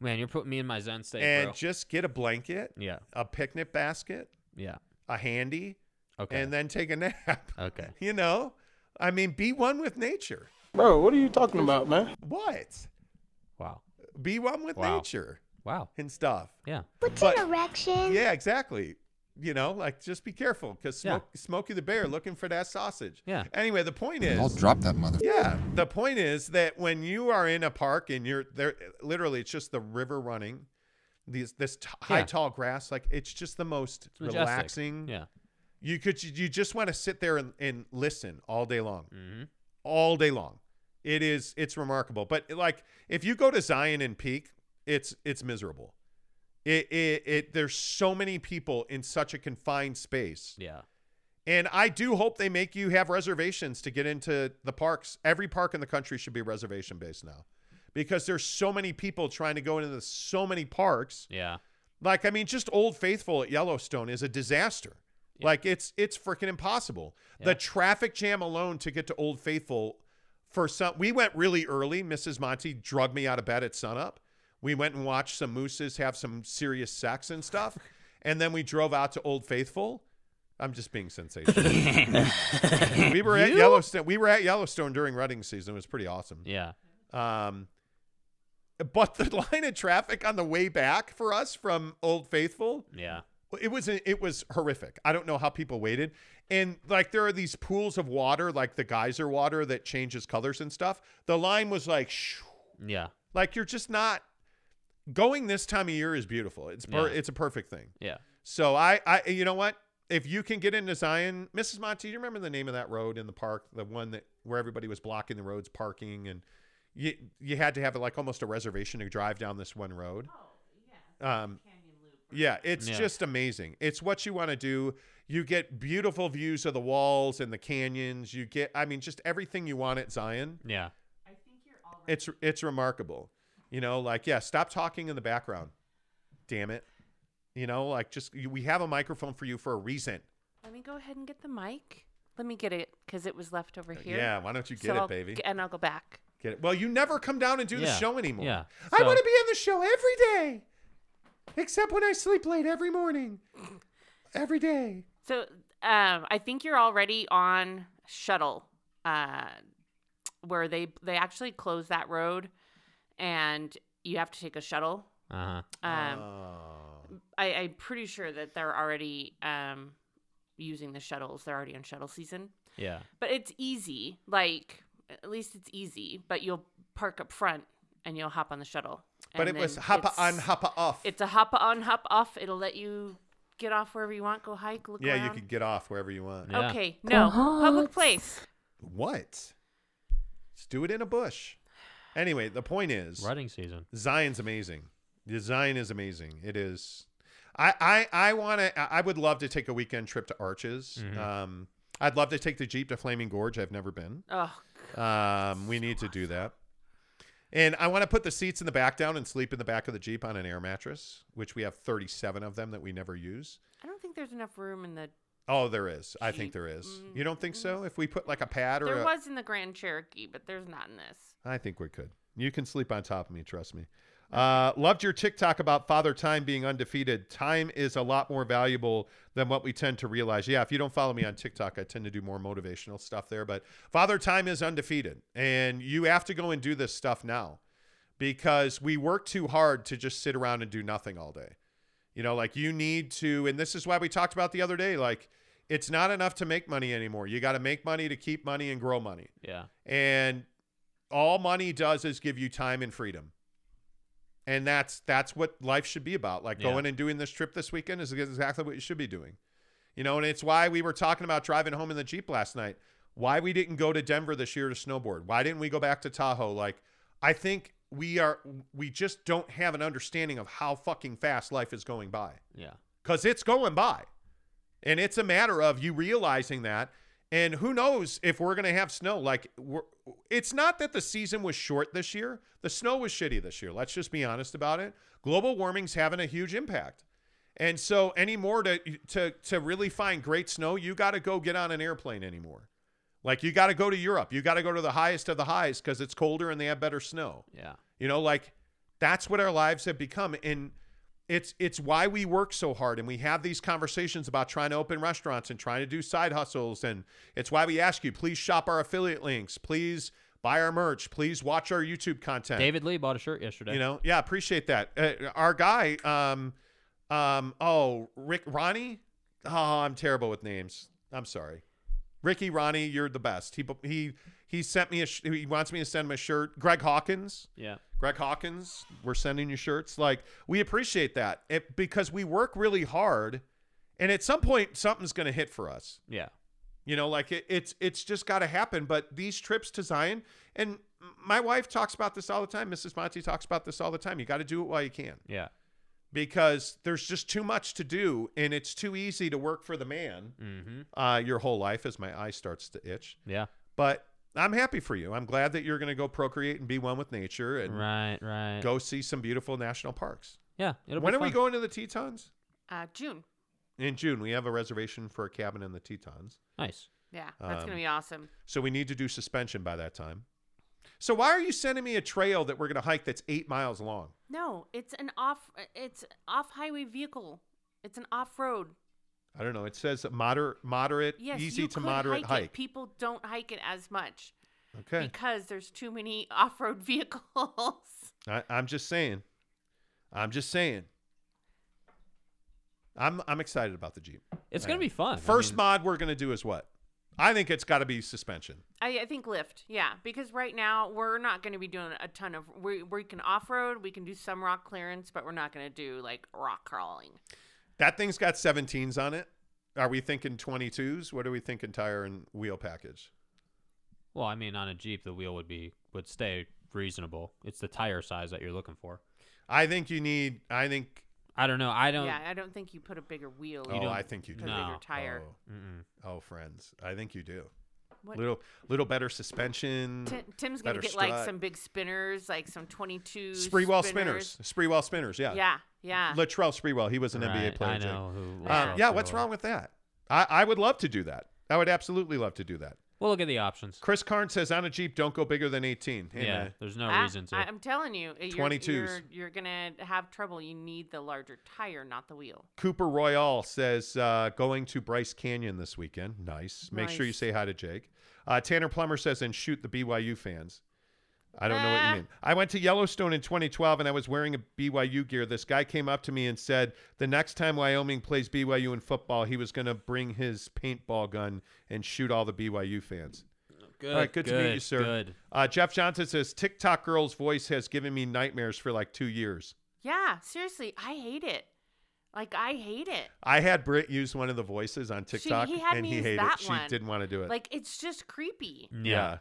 man, you're putting me in my zen state, and bro. just get a blanket, yeah, a picnic basket, yeah. a handy, Okay. and then take a nap. okay. You know, I mean, be one with nature. Bro, what are you talking about, man? What? Wow. Be one with Wow. nature Wow. and stuff. Yeah. But- direction? Yeah, exactly. You know, like just be careful because Yeah. Smokey the Bear looking for that sausage. Yeah. Anyway, the point is, I'll drop that mother. Yeah, the point is that when you are in a park and you're there, literally, it's just the river running, these this t- high tall grass, like it's just the most relaxing. Yeah. You could you just want to sit there and, and listen all day long, Mm-hmm. all day long. It is it's remarkable. But like if you go to Zion and Peak, it's it's miserable. It, it it there's so many people in such a confined space. Yeah. And I do hope they make you have reservations to get into the parks. Every park in the country should be reservation based now because there's so many people trying to go into the, so many parks. Yeah. Like, I mean, just Old Faithful at Yellowstone is a disaster. Like, it's it's freaking impossible. The traffic jam alone to get to Old Faithful for some, we went really early. Mrs. Monty drugged me out of bed at sunup. We went and watched some mooses have some serious sex and stuff. And then we drove out to Old Faithful. I'm just being sensational. we were at Yellowstone. We were at Yellowstone during rutting season. It was pretty awesome. Yeah. Um, but the line of traffic on the way back for us from Old Faithful, Yeah. it was it was horrific. I don't know how people waited. And like there are these pools of water, like the geyser water that changes colors and stuff. The line was like, shoo, Yeah. like you're just not going this time of year is beautiful. It's per, Yeah. it's a perfect thing. Yeah. So I, I, you know what? If you can get into Zion, Mrs. Monty, do you remember the name of that road in the park? The one that where everybody was blocking the roads, parking, and you you had to have like almost a reservation to drive down this one road. Oh yeah. Um, yeah, it's Yeah. just amazing. It's what you want to do. You get beautiful views of the walls and the canyons. You get, I mean, just everything you want at Zion. Yeah. I think you're. It's it's remarkable. You know, like yeah, stop talking in the background. Damn it. You know, like just you- we have a microphone for you for a reason. Let me go ahead and get the mic. Let me get it because it was left over here. Yeah, why don't you So get it, I'll baby? g- and I'll go back. Get it. Well, you never come down and do the show anymore. yeah. I want to be on the show every day. Except when I sleep late every morning. Every day. So um, I think you're already on shuttle, uh, where they they actually close that road, and you have to take a shuttle. Uh huh. Um, Oh. I, I'm pretty sure that they're already um, using the shuttles. They're already on shuttle season, Yeah. but it's easy. Like at least it's easy. But you'll park up front and you'll hop on the shuttle. But it was then hoppa it's- on, hoppa off. It's a hop on, hop off. It'll let you get off wherever you want, go hike, look yeah, around. you could get off wherever you want. Yeah. Okay, no public place. What? Let's do it in a bush. Anyway, the point is Rutting season. Zion's amazing. The Zion is amazing. It is. I I I want to. I would love to take a weekend trip to Arches. Mm-hmm. Um, I'd love to take the Jeep to Flaming Gorge. I've never been. Oh, Um, we need to do that. And I want to put the seats in the back down and sleep in the back of the Jeep on an air mattress, which we have 37 of them that we never use. I don't think there's enough room in the. Oh, there is. I think there is. You don't think so? If we put like a pad or There a, was in the Grand Cherokee, but there's not in this. I think we could. You can sleep on top of me, trust me. Uh, loved your TikTok about Father Time being undefeated. Time is a lot more valuable than what we tend to realize. Yeah, if you don't follow me on TikTok, I tend to do more motivational stuff there. But Father Time is undefeated, and you have to go and do this stuff now because we work too hard to just sit around and do nothing all day. You know, like you need to, and this is why we talked about the other day. Like, it's not enough to make money anymore. You got to make money to keep money and grow money. Yeah. And all money does is give you time and freedom. And that's that's what life should be about. Like Yeah. going and doing this trip this weekend is exactly what you should be doing. You know, and it's why we were talking about driving home in the Jeep last night. Why we didn't go to Denver this year to snowboard. Why didn't we go back to Tahoe? Like I think we are we just don't have an understanding of how fucking fast life is going by Yeah. because it's going by. And it's a matter of you realizing that. And who knows if we're going to have snow. Like, we're, it's not that the season was short this year. The snow was shitty this year. Let's just be honest about it. Global warming's having a huge impact. And so, anymore to to to really find great snow, you got to go get on an airplane anymore. Like, you got to go to Europe. You got to go to the highest of the highs because it's colder and they have better snow. Yeah. You know, like that's what our lives have become. And it's it's why we work so hard and we have these conversations about trying to open restaurants and trying to do side hustles. And it's why we ask you, please shop our affiliate links, please buy our merch, please watch our YouTube content. David Lee bought a shirt yesterday. You know, yeah, appreciate that. Uh, our guy, um, um, oh, Rick Ronnie. Oh, I'm terrible with names. I'm sorry, Ricky Ronnie. You're the best. He he he sent me a. Sh- he wants me to send him a shirt. Greg Hawkins. Yeah. Greg Hawkins, we're sending you shirts. Like we appreciate that it, because we work really hard, and at some point something's going to hit for us. Yeah. You know, like it, it's it's just got to happen. But these trips to Zion, and my wife talks about this all the time. Mrs. Monty talks about this all the time. You got to do it while you can Yeah. because there's just too much to do, and it's too easy to work for the man Mm-hmm. uh, your whole life. As my eye starts to itch, Yeah. but I'm happy for you. I'm glad that you're going to go procreate and be one with nature and Right. Right. go see some beautiful national parks. Yeah. It'll when be are we going to the Tetons? Uh, June. In June. We have a reservation for a cabin in the Tetons. Nice. Yeah, that's Um, gonna be awesome. So we need to do suspension by that time. So why are you sending me a trail that we're going to hike that's eight miles long? No, it's an off. It's off highway vehicle. It's an off road. I don't know. It says moderate, moderate, Yes, easy you to could moderate hike, hike. People don't hike it as much Okay. because there's too many off road vehicles. I, I'm just saying. I'm just saying. I'm I'm excited about the Jeep. It's gonna be fun. I First mean, mod we're going to do is what? I think it's got to be suspension. I, I think lift, yeah, because right now we're not going to be doing a ton of. We we can off road, we can do some rock clearance, but we're not going to do like rock crawling. That thing's got 17s on it. Are we thinking 22s? What are we thinking tire and wheel package? Well, I mean, on a Jeep, the wheel would be would stay reasonable. It's the tire size that you're looking for. I think you need. I think. I don't know. I don't. Yeah, I don't think you put a bigger wheel. oh, in I think you a do. bigger No. tire. Oh, oh, friends, I think you do. What- Little, little better suspension. Ti- Tim's gonna better get like some big spinners, like some 22 Sprewell spinners. Sprewell spinners. Yeah. Yeah, yeah. Latrell Sprewell. He was an NBA player. I Jake. know who. Um, Latrell yeah, what's wrong with that? I, I would love to do that. I would absolutely love to do that. We'll look at the options. Chris Karn says on a Jeep, don't go bigger than 18. Hey, yeah, man. there's no I- reason to. I, am telling you, you're, 22s. You're, you're gonna have trouble. You need the larger tire, not the wheel. Cooper Royale says uh, going to Bryce Canyon this weekend. Nice. Make sure you say hi to Jake. Uh, Tanner Plummer says and shoot the BYU fans. I don't know what you mean. I went to Yellowstone in 2012 and I was wearing a BYU gear. This guy came up to me and said the next time Wyoming plays BYU in football, he was going to bring his paintball gun and shoot all the BYU fans. good. All right, good, to meet you, sir. Good. Uh, Jeff Johnson says TikTok girl's voice has given me nightmares for like two years. Yeah, seriously, I hate it. Like I hate it. I had Britt use one of the voices on She- TikTok, he had and me he use hated that it. She one. didn't want to do it. Like it's just creepy. yeah. I don't know.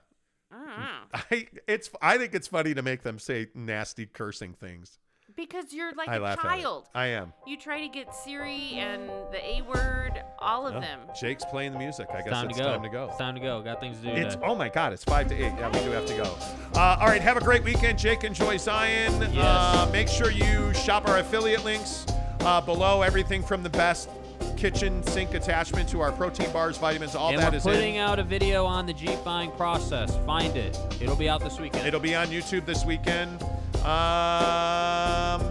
I it's I think it's funny to make them say nasty cursing things. Because you're like I a child. I am. You try to get Siri and the A word, all of them. Jake's playing the music. I guess time it's to go. time to go. It's time to go. Got things to do. It's today. oh my god, it's five to eight. Yeah, we do have to go. Uh, all right, have a great weekend, Jake. Enjoy Zion. Yes. Uh, make sure you shop our affiliate links uh, below. Everything from the best kitchen sink attachment to our protein bars, vitamins, all that is in. and that we're is putting in. out a video on the Jeep buying process. Find it. It'll be out this weekend. It'll be on YouTube this weekend. Um,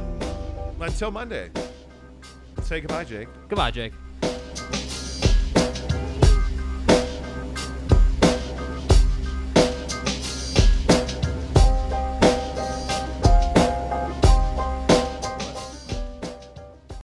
until Monday. Say goodbye, Jake. Goodbye, Jake.